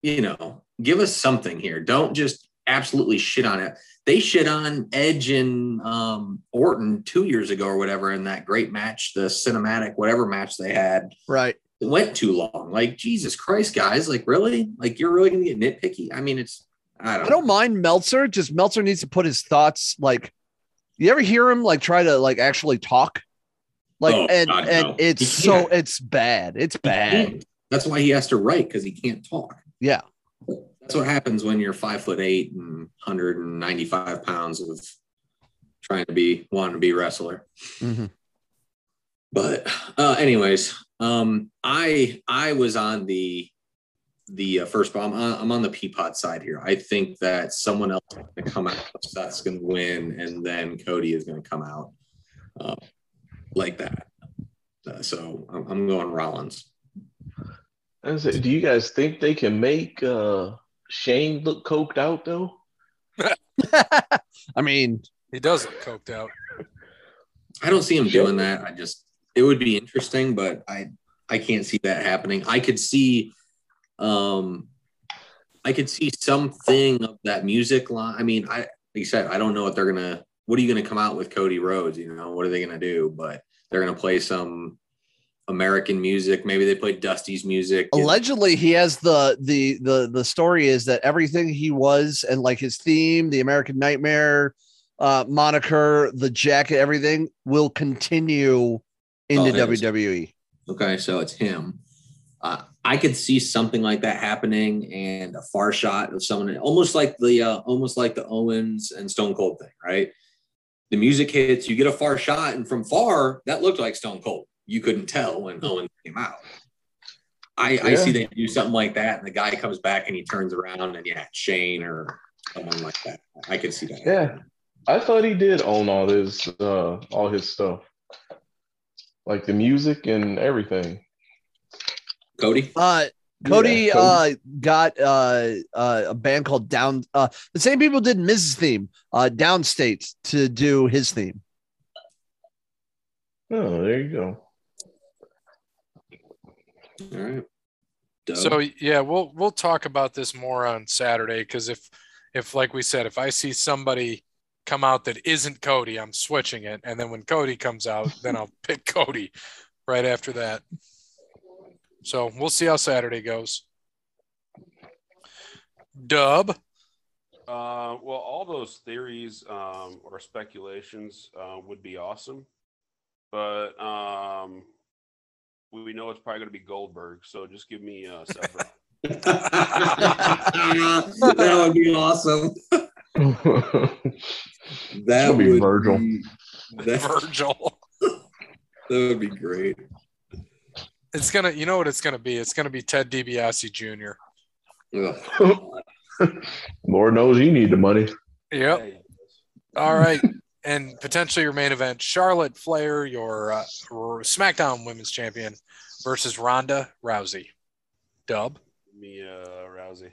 you know, give us something here. Don't just absolutely shit on it. They shit on Edge and um, Orton two years ago or whatever in that great match, the cinematic whatever match they had. Right. It went too long. Like Jesus Christ, guys! Like really? Like you're really gonna get nitpicky? I mean, it's I don't. I don't mind Meltzer. Just Meltzer needs to put his thoughts like. You ever hear him like try to like actually talk? Like Oh, and God, and no. it's so it's bad. It's bad. That's why he has to write because he can't talk. Yeah. That's what happens when you're five foot eight and 195 pounds of trying to be wanting to be a wrestler. Mhm. But uh, anyways, um, I I was on the the uh, first I'm on, I'm on the Peapod side here. I think that someone else is going to come out. Seth's going to win, and then Cody is going to come out uh, like that. Uh, so I'm, I'm going Rollins. I say, do you guys think they can make uh, Shane look coked out though? I mean, He does look coked out. I don't see him doing that. I just it would be interesting, but I I can't see that happening. I could see um I could see something of that music line. I mean, I like you said, I don't know what they're gonna what are you gonna come out with Cody Rhodes? You know, what are they gonna do? But they're gonna play some American music. Maybe they play Dusty's music. allegedly he has the the the the story is that everything he was and like his theme, the American Nightmare uh moniker, the jacket, everything will continue into Oh, is. WWE. Okay, so it's him. Uh, I could see something like that happening, and a far shot of someone almost like the uh, almost like the Owens and Stone Cold thing, right? The music hits, you get a far shot, and from far that looked like Stone Cold. You couldn't tell when Owens came out. I, I see they do something like that, and the guy comes back and he turns around, and yeah, Shane or someone like that. I could see that. Yeah, I thought he did own all his uh, all his stuff, like the music and everything. Cody. Uh Cody, Yeah, uh got uh, uh a band called Down uh the same people did Mrs. theme, uh Downstait to do his theme. Oh, there you go. All right. Doug? So yeah, we'll we'll talk about this more on Saturday because if if like we said, if I see somebody come out that isn't Cody, I'm switching it, and then when Cody comes out, then I'll pick Cody right after that. So we'll see how Saturday goes. Dub. Uh, well, all those theories um, or speculations uh, would be awesome, but um, we we know it's probably going to be Goldberg. So just give me uh, Seth that would be awesome. That It'll be would Virgil. be- that, Virgil. that would be great. It's gonna, you know what it's gonna be? It's gonna be Ted DiBiase Jr. Ugh. Lord knows you need the money. Yep. All right. And potentially your main event, Charlotte Flair, your uh, SmackDown Women's Champion, versus Ronda Rousey. Dub, me uh, Rousey.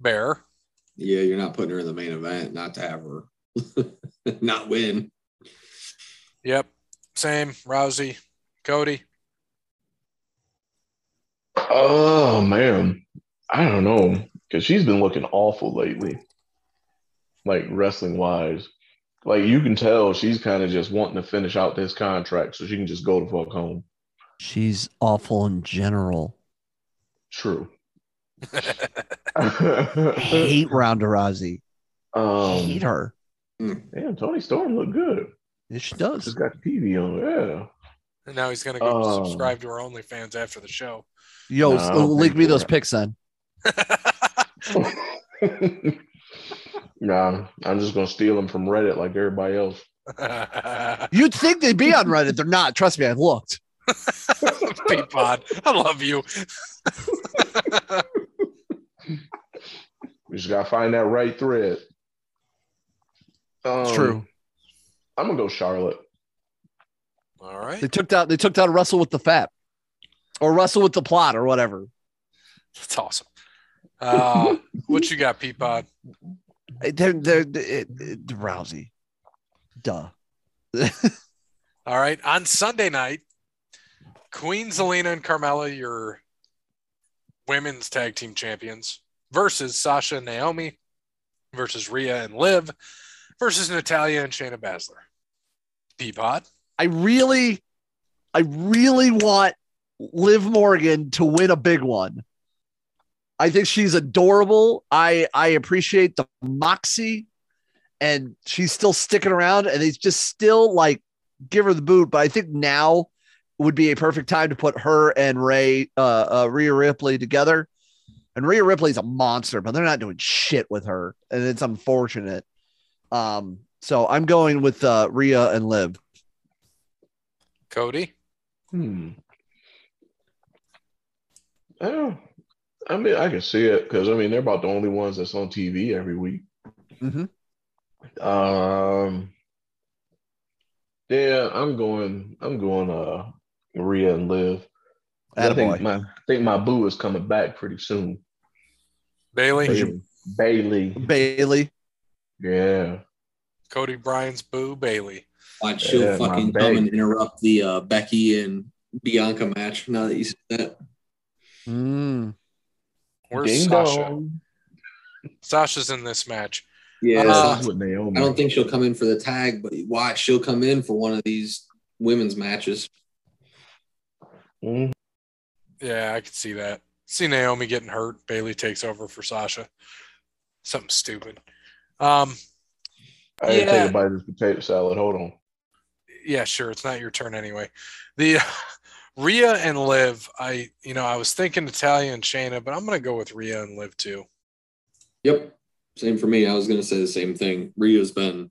Bear, Yeah, you're not putting her in the main event, not to have her not win. Yep. Same. Rousey. Cody. Oh man, I don't know because she's been looking awful lately, like wrestling wise. Like you can tell she's kind of just wanting to finish out this contract so she can just go to fuck home. She's awful in general. True. Hate Ronda Rousey. Hate um, her. damn, Toni Storm looked good. Yes, she does. She's got the TV on. Yeah. And now he's going to go Oh. subscribe to our OnlyFans after the show. Yo, No, I don't link me so. those pics then. nah, I'm just gonna steal them from Reddit like everybody else. You'd think they'd be on Reddit. They're not. Trust me, I looked. Peapod. I love you. We just gotta find that right thread. It's Um, true. I'm gonna go Charlotte. All right. They took out They took down Russell with the fat, or Russell with the plot, or whatever. That's awesome. Uh, what you got, Peapod? They're, they're, it- it- Rousey. Duh. All right. On Sunday night, Queen Zelina and Carmella, your women's tag team champions, versus Sasha and Naomi, versus Rhea and Liv, versus Natalya and Shayna Baszler. Peapod. I really, I really want Liv Morgan to win a big one. I think she's adorable. I I appreciate the moxie, and she's still sticking around, and it's just still like give her the boot. But I think now would be a perfect time to put her and Ray uh, uh Rhea Ripley together. And Rhea Ripley's a monster, but they're not doing shit with her, and it's unfortunate. Um, so I'm going with uh, Rhea and Liv. Cody. Hmm. Oh, I mean, I can see it because I mean they're about the only ones that's on TV every week. Mm-hmm. Um. Yeah, I'm going. I'm going. Uh, Maria and Liv. I think my I think my boo is coming back pretty soon. Bayley. Bayley. Bayley. Bayley. Yeah. Cody Bryan's boo Bayley. Watch she'll Yeah, my fucking babe. come and interrupt the uh, Becky and Bianca match. Now that you said that, Mm. Where's Ding Sasha? dong. Sasha's in this match. yeah. Uh, This is with Naomi. I don't think she'll come in for the tag, but watch she'll come in for one of these women's matches. Mhm. Yeah, I could see that. See Naomi getting hurt. Bayley takes over for Sasha. Something stupid. Um, I didn't Yeah. take a bite of this potato salad. Hold on. yeah, sure. It's not your turn anyway. The Rhea and Liv, I you know, I was thinking Natalya and Shayna, but I'm gonna go with Rhea and Liv too. Yep, same for me. I was going to say the same thing. Rio's been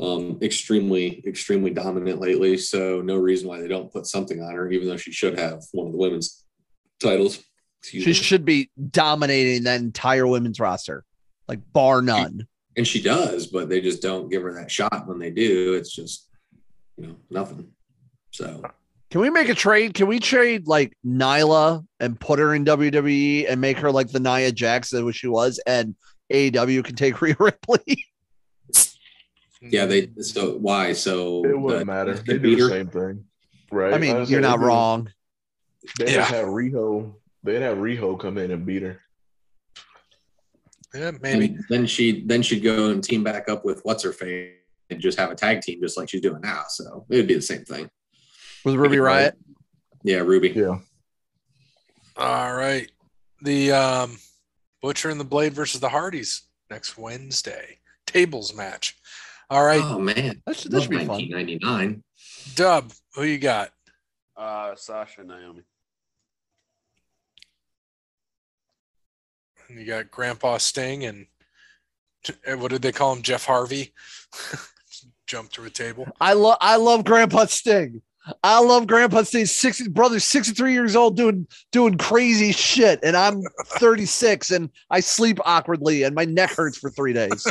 um, extremely, extremely dominant lately, so no reason why they don't put something on her, even though she should have one of the women's titles. Excuse She me. should be dominating that entire women's roster, like bar none. and she does, but they just don't give her that shot when they do. It's just, you know, nothing. So Can we make a trade? Can we trade like Nyla and put her in WWE and make her like the Nia Jax that she was, and AEW can take Rhea Ripley? Yeah, they. So why? So It wouldn't the- matter. they They do the same thing. Right. I mean, was you're not they wrong. They Yeah. have Riho. They'd have Riho come in and beat her. Yeah, maybe. And then she then she'd go and team back up with what's her face and just have a tag team just like she's doing now. So it would be the same thing. With Ruby Riott. Yeah, Ruby. Yeah. All right. The um, Butcher and the Blade versus the Hardys next Wednesday. Tables match. All right. Oh man, That should, that should be fun. 1999. Dub, who you got? Uh, Sasha and Naomi. You got Grandpa Sting and uh, what did they call him? Jeff Harvey. Jump through a table. I love I love Grandpa Sting. I love Grandpa Sting. Six brother's sixty three years old doing doing crazy shit, and I'm thirty six, and I sleep awkwardly, and my neck hurts for three days.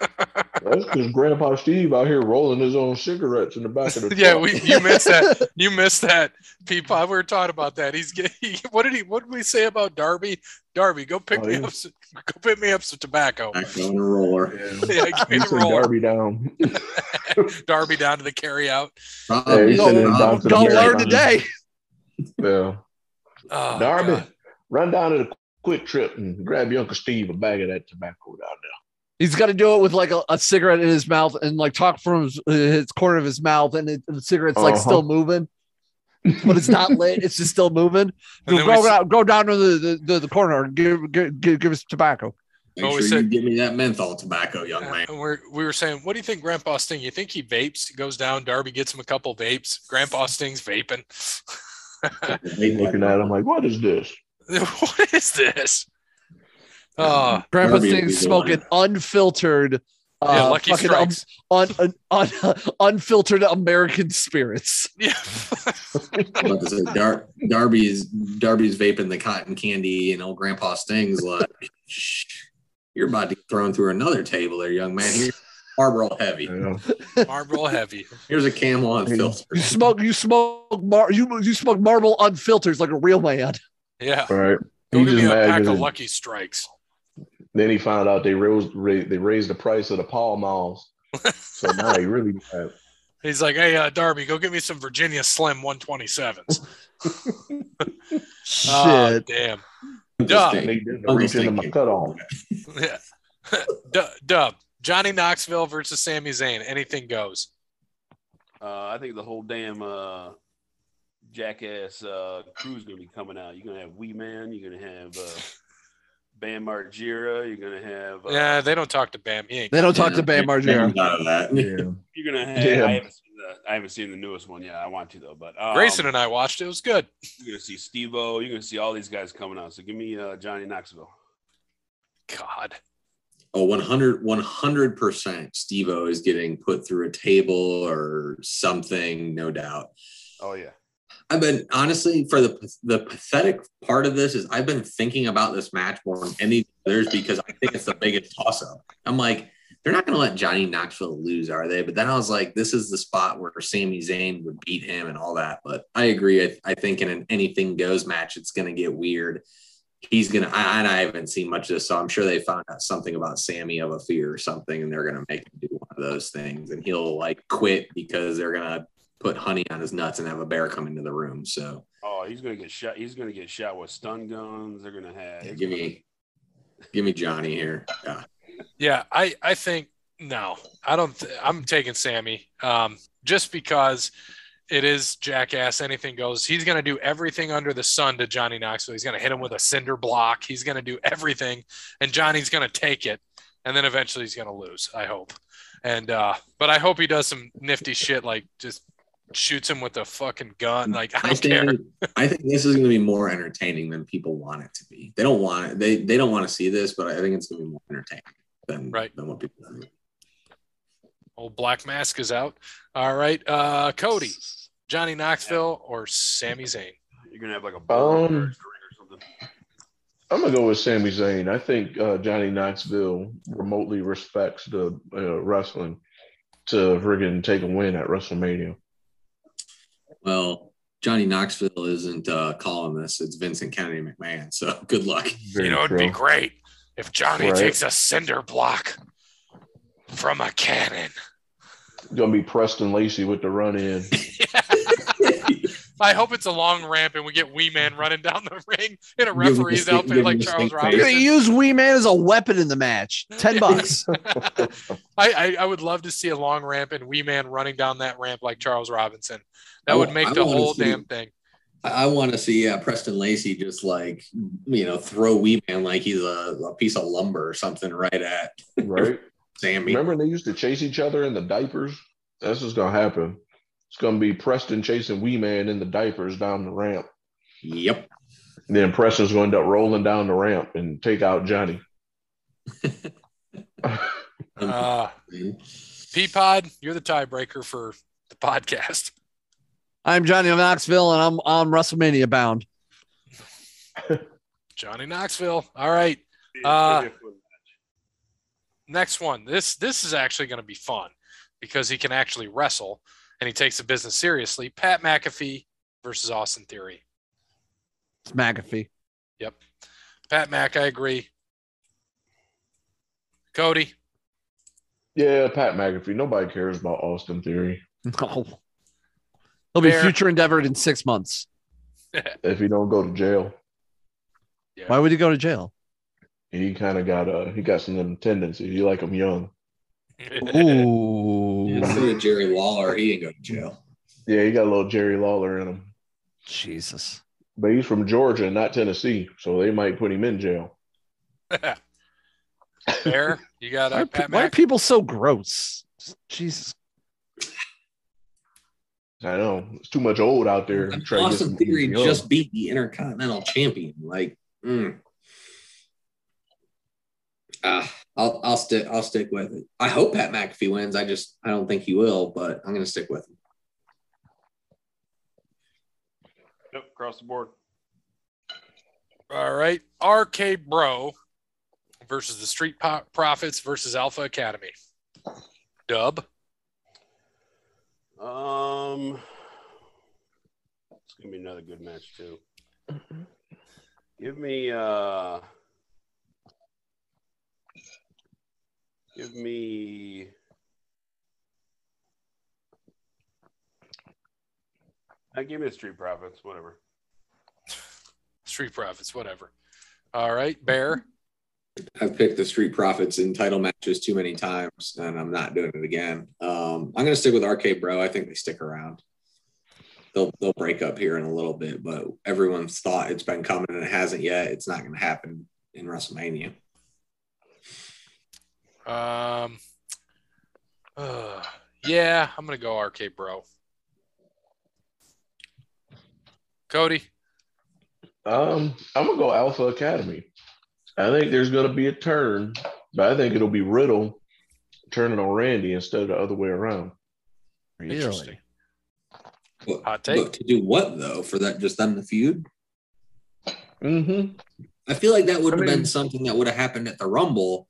That's because Grandpa Steve out here rolling his own cigarettes in the back of the yeah, we you missed that. You missed that. People, we were talking about that. He's getting. He, what did he? What did we say about Darby? Darby, go pick Oh, me yeah. up. Some, go pick me up some tobacco. Back on a roller. Yeah. Yeah, give me the roller. Darby down. Darby down to the carry out. Problem he is, sent him um, down to Don't Yeah. learn today. Yeah. Oh, Darby, God. run down to the quick trip and grab your Uncle Steve a bag of that tobacco down there. He's got to do it with like a, a cigarette in his mouth and like talk from his, his corner of his mouth, and it, the cigarette's like Uh-huh. still moving, but it's not lit. It's just still moving. Go, go, s- down, go down to the, the, the, the corner and give, give, give, give us tobacco. Make Oh, we sure you give me that menthol tobacco, young man. And we're, we were saying, what do you think Grandpa Sting? You think he vapes? He goes down, Darby gets him a couple vapes. Grandpa Sting's vaping. Looking at him like, what is this? what is this? Oh, Grandpa Darby Sting's would be the smoking unfiltered, uh, yeah, Lucky fucking un, Strikes. un, un, un, unfiltered American spirits. yeah. I'm about to say, Dar- Darby's Darby's vaping the cotton candy, and old Grandpa Sting's like, "Shh, "You're about to get thrown through another table, there, young man. Here's Marlboro heavy. You know? Marlboro heavy. Here's a Camel unfiltered." You smoke, you smoke, mar, you you smoke marble unfiltered like a real man. Yeah. Right. Go He give me a pack of Lucky Strikes. Then he found out they raised they raised the price of the Pall Malls. So now he really mad. He's like, hey, uh, Darby, go get me some Virginia Slim 127s. Shit. Oh, damn. Duh. Interesting. They did reach into my cutoff. Yeah. Dub, Johnny Knoxville versus Sami Zayn. Anything goes. Uh, I think the whole damn uh, jackass uh, crew's gonna be coming out. You're gonna have Wee Man. You're gonna have uh, Bam Margera. You're gonna have. Uh, Yeah, they don't talk to Bam. He. They don't talk to Bam Margera. Out of that. Yeah. You're gonna have. Yeah. I haven't seen the. I haven't seen the newest one yet. I want to though. But um, Grayson and I watched it. It was good. You're gonna see Steve-O. You're gonna see all these guys coming out. So give me uh, Johnny Knoxville. God. Oh, 100 100% Steve O is getting put through a table or something, no doubt. Oh yeah. I've been honestly for the the pathetic part of this is I've been thinking about this match more than any others because I think it's the biggest toss up. I'm like, they're not going to let Johnny Knoxville lose, are they? But then I was like, this is the spot where Sami Zayn would beat him and all that. But I agree. I, I think in an anything goes match, it's going to get weird. He's gonna. I, and I haven't seen much of this, so I'm sure they found out something about Sami of a fear or something, and they're gonna make him do one of those things, and he'll like quit because they're gonna put honey on his nuts and have a bear come into the room. So Oh, he's gonna get shot. He's gonna get shot with stun guns. They're gonna have. Yeah, give me, give me Johnny here. Yeah, Yeah, I I think no. I don't. Th- I'm taking Sami. Um, just because it is jackass. Anything goes. He's gonna do everything under the sun to Johnny Knoxville. He's gonna hit him with a cinder block. He's gonna do everything, and Johnny's gonna take it, and then eventually he's gonna lose. I hope. And uh, but I hope he does some nifty shit like just shoots him with a fucking gun. Like I I don't care. think I think this is going to be more entertaining than people want it to be. They don't want it. They they don't want to see this, but I think it's going to be more entertaining than Right. than what people think. Old Black Mask is out. All right, uh, Cody, Johnny Knoxville or Sami Zayn. You're gonna have like a bone Um, or something. I'm gonna go with Sami Zayn. I think uh, Johnny Knoxville remotely respects the uh, wrestling to friggin' take a win at WrestleMania. Well, Johnny Knoxville isn't uh, calling this. It's Vincent Kennedy McMahon. So good luck. Very you know, it'd be great if Johnny Right. takes a cinder block from a cannon. Gonna be Preston Lacy with the run in. I hope it's a long ramp and we get Wee Man running down the ring in a referee's the- outfit like Charles stink face. You're gonna use Wee Man as a weapon in the match. Ten bucks. I, I I would love to see a long ramp and Wee Man running down that ramp like Charles Robinson. That I would make I the wanna whole see- damn thing. I, I want to see uh, Preston Lacy just like you know throw Wee Man like he's a, a piece of lumber or something right at Right? Sami. Remember they used to chase each other in the diapers? That's what's gonna happen. It's gonna be Preston chasing Wee Man in the diapers down the ramp. Yep. And then Preston's gonna end up rolling down the ramp and take out Johnny. Uh, Peapod, you're the tiebreaker for the podcast. I'm Johnny Knoxville, and I'm on WrestleMania bound. Johnny Knoxville. All right. Uh, gonna be a fun match. next one. This this is actually going to be fun because he can actually wrestle and he takes the business seriously. Pat McAfee versus Austin Theory. It's McAfee. Yep. Pat Mac, I agree. Cody, yeah, Pat McAfee. Nobody cares about Austin Theory No. He'll be Fair. future endeavored in six months. if he don't go to jail. Why would he go to jail? He kind of got uh he got some of tendencies. You like him young. Ooh. Instead of Jerry Lawler, he didn't go to jail. Yeah, he got a little Jerry Lawler in him. Jesus. But he's from Georgia, not Tennessee, so they might put him in jail. Fair. You got Why, uh, are pe- why are people so gross? Jesus. I know it's too much old out there. to try Austin some Theory young. just beat the Intercontinental Champion. Like, mm. Ah, I'll I'll stick I'll stick with it. I hope Pat McAfee wins. I just I don't think he will, but I'm gonna stick with him. Yep, across the board. All right. RK Bro versus the Street Profits versus Alpha Academy. Dub. Um, it's gonna be another good match too. Give me, uh, give me I give me the Street Profits, whatever. Street Profits, whatever. All right, Bear. I've picked the Street Profits in title matches too many times, and I'm not doing it again. Um, I'm going to stick with RK Bro. I think they stick around. They'll they'll break up here in a little bit, but everyone's thought it's been coming and it hasn't yet. It's not going to happen in WrestleMania. Um, uh, yeah, I'm gonna go RK Bro. Cody. Um, I'm gonna go Alpha Academy. I think there's gonna be a turn, but I think it'll be Riddle turning on Randy instead of the other way around. Interesting. But, Hot take. but to do what though? For that, just them the feud? Mm-hmm. I feel like that would I have mean- been something that would have happened at the Rumble,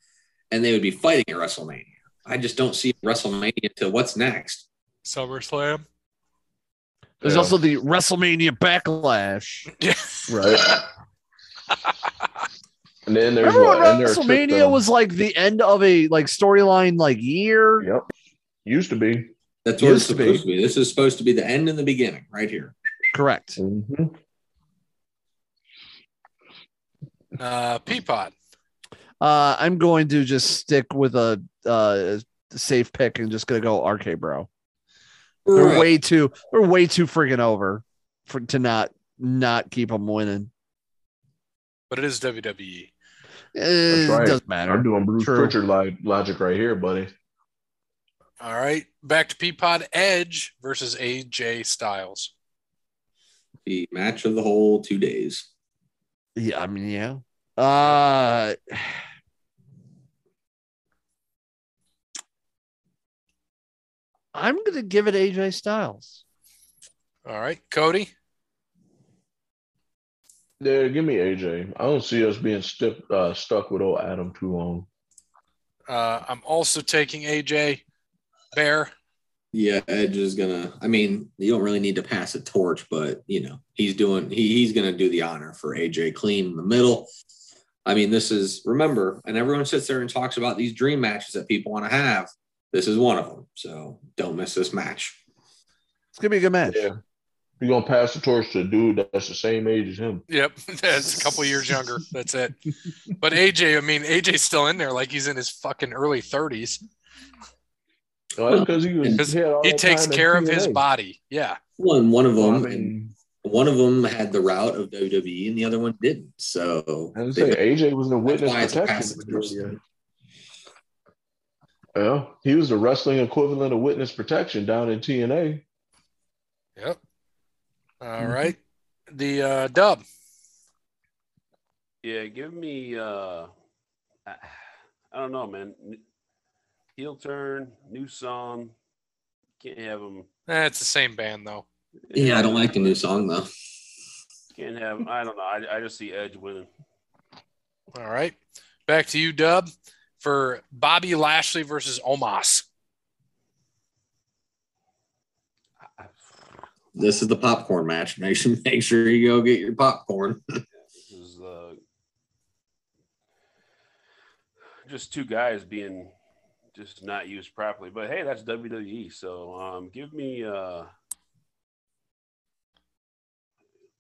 and they would be fighting at WrestleMania. I just don't see WrestleMania to what's next. SummerSlam. There's Yeah. also the WrestleMania Backlash. Yeah. Right. and then there's Remember when what? And there's WrestleMania was like the end of a like storyline like year? Yep. Used to be. That's what it's Used to be. supposed to be. This is supposed to be the end and the beginning, right here. Correct. Mm-hmm. Uh, Peapod. Uh, I'm going to just stick with a uh, safe pick and just gonna go RK Bro. They're Right. way too they're way too freaking over for to not not keep them winning. But it is WWE. It right. doesn't matter. I'm doing Bruce True. Pritchard li- logic right here, buddy. All right. Back to Peapod Edge versus AJ Styles. The match of the whole two days. Yeah, I mean, yeah. Uh I'm gonna give it AJ Styles. All right. Cody. Yeah, give me AJ. I don't see us being stiff, uh, stuck with old Adam too long. Uh, I'm also taking AJ. Bear. Yeah, Edge is gonna. I mean, you don't really need to pass a torch, but you know, he's doing. He, he's gonna do the honor for AJ clean in the middle. I mean, this is remember, and everyone sits there and talks about these dream matches that people want to have. This is one of them. So don't miss this match. It's gonna be a good match. Yeah. You're gonna pass the torch to a dude that's the same age as him. Yep. That's a couple years younger. That's it. But AJ, I mean, AJ's still in there like he's in his fucking early 30s. Oh, that's because he was. Because had all He takes care of his body. Yeah. One one of Well, I them, mean, one of them had the route of WWE, and the other one didn't. So I was they- saying AJ was the witness why it's a protection. passive person. He was the wrestling equivalent of witness protection down in TNA. Yep. All right. The uh, dub. Yeah, give me. uh I, I don't know, man. Heel turn, new song. Can't have them. Eh, it's the same band though. yeah, I don't like the new song though. Can't have. I don't know. I, I just see Edge winning. All right. Back to you, Dub, for Bobby Lashley versus Omos. I- This is the popcorn match. Make sure make sure you go get your popcorn. This is uh, just two guys being just not used properly. But hey, that's WWE. So um, give me uh,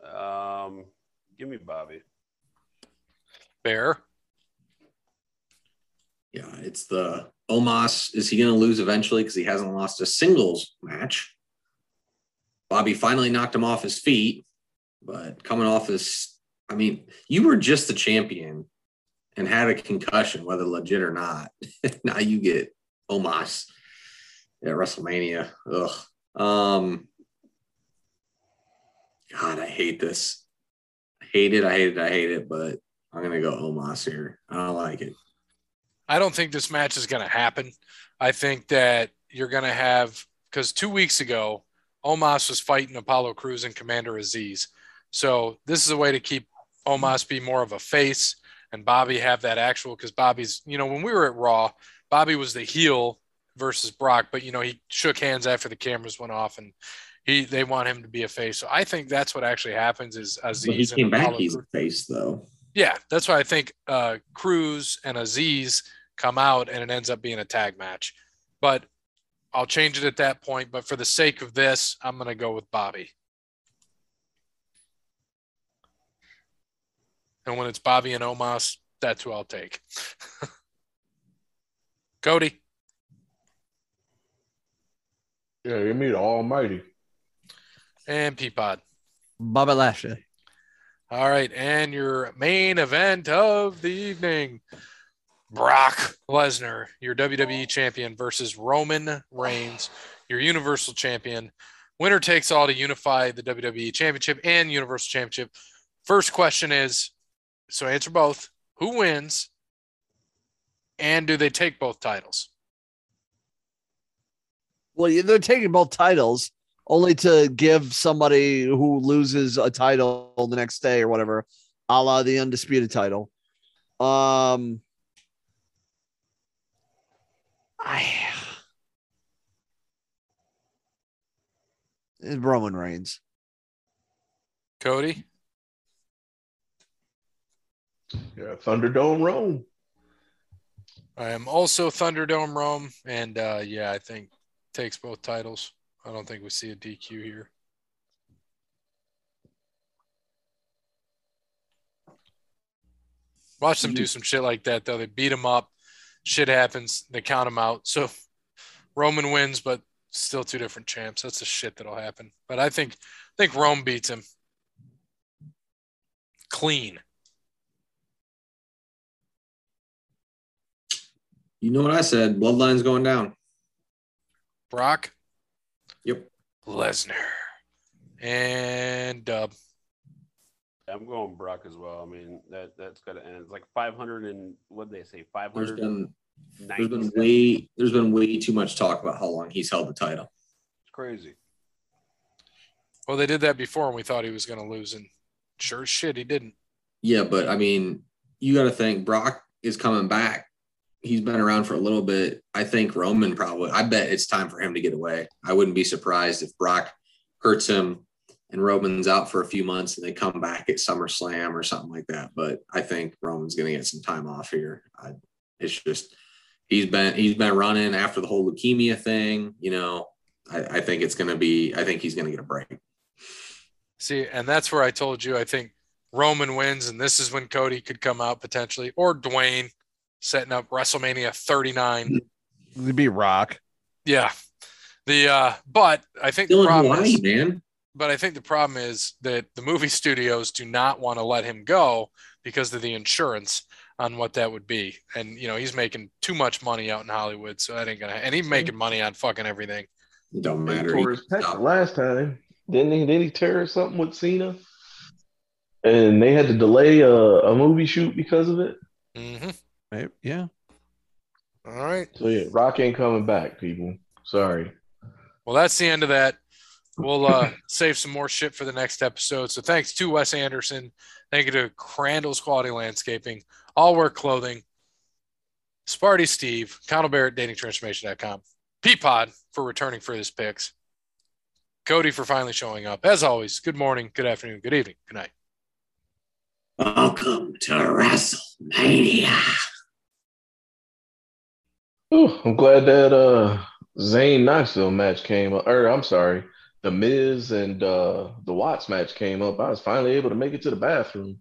um, give me Bobby. Bear. Yeah, it's the Omos. Is he going to lose eventually because he hasn't lost a singles match? Bobby finally knocked him off his feet, but coming off his, I mean, you were just the champion and had a concussion, whether legit or not. now you get Omos at WrestleMania. Ugh. Um, God, I hate this. I hate it. I hate it. I hate it. But I'm gonna go Omos here. I don't like it. I don't think this match is to happen. I think that you're to have, because two weeks ago, Omos was fighting Apollo Crews and Commander Azeez. So this is a way to keep Omos be more of a face and Bobby have that actual, because Bobby's, you know, when we were at Raw, Bobby was the heel versus Brock, but, you know, he shook hands after the cameras went off and he they want him to be a face. So I think that's what actually happens is Azeez But he came and back. He's a face though. yeah, that's why I think uh, Crews and Azeez come out and it ends up being a tag match. But I'll change it at that point, but for the sake of this, I'm going to go with Bobby. And when it's Bobby and Omos, that's who I'll take. Cody. Yeah, you meet the Almighty. And Peapod. Bobby Lashley. All right. And your main event of the evening Brock Lesnar, your WWE champion, versus Roman Reigns, your Universal champion. Winner takes all to unify the WWE championship and Universal championship. First question is so answer both who wins and do they take both titles? Well, they're taking both titles only to give somebody who loses a title the next day or whatever, a la the undisputed title. Um, I Roman Reigns. Cody? Yeah, Thunderdome Rome. I am also Thunderdome Rome. And uh, yeah, I think takes both titles. I don't think we see a DQ here. Watch them do some shit like that though. They beat him up. Shit happens. They count him out. So Roman wins, but still two different champs. That's the shit that'll happen. But I think I think Rome beats him clean. You know what I said? Bloodline's going down. Brock. Yep. Lesnar. And uh, I'm going Brock as well. I mean, that that's got to end. It's like 500 and what did they say? There's 500. been there's been way there's been way too much talk about how long he's held the title. It's crazy. well, they did that before, and we thought he was going to lose, and sure as shit, he didn't. Yeah, but I mean, you got to think Brock is coming back. He's been around for a little bit. I think Roman probably. I bet it's time for him to get away. I wouldn't be surprised if Brock hurts him and Roman's out for a few months and they come back at SummerSlam or something like that. But I think Roman's going to get some time off here. I, it's just he's been he's been running after the whole leukemia thing. You know, I, I think it's going to be. I think he's going to get a break. See, and that's where I told you I think Roman wins, and this is when Cody could come out potentially, or Dwayne setting up WrestleMania 39. It'd be Rock. Yeah. The uh but I think the Still in problem Hawaii, is, man. But I think the problem is that the movie studios do not want to let him go because of the insurance on what that would be. And you know, he's making too much money out in Hollywood, so that ain't gonna and he's making money on fucking everything. It don't matter. tore He his can pec stop. last time. Didn't he? Didn't he tear something with Cena? And they had to delay a, a movie shoot because of it. hmm Right? Yeah. All right. So yeah, Rock ain't coming back, people. Sorry. Well, that's the end of that. We'll uh, save some more shit for the next episode. So thanks to Wes Anderson. Thank you to Crandall's Quality Landscaping, All Work Clothing, Sparty Steve, Connell Barrett, datingtransformation.com, Peapod for returning for his picks, Cody for finally showing up. As always, good morning, good afternoon, good evening, good night. Welcome to WrestleMania. Oh, I'm glad that uh Zayn Knoxville match came up. Or I'm sorry, the Miz and uh the Watts match came up. I was finally able to make it to the bathroom.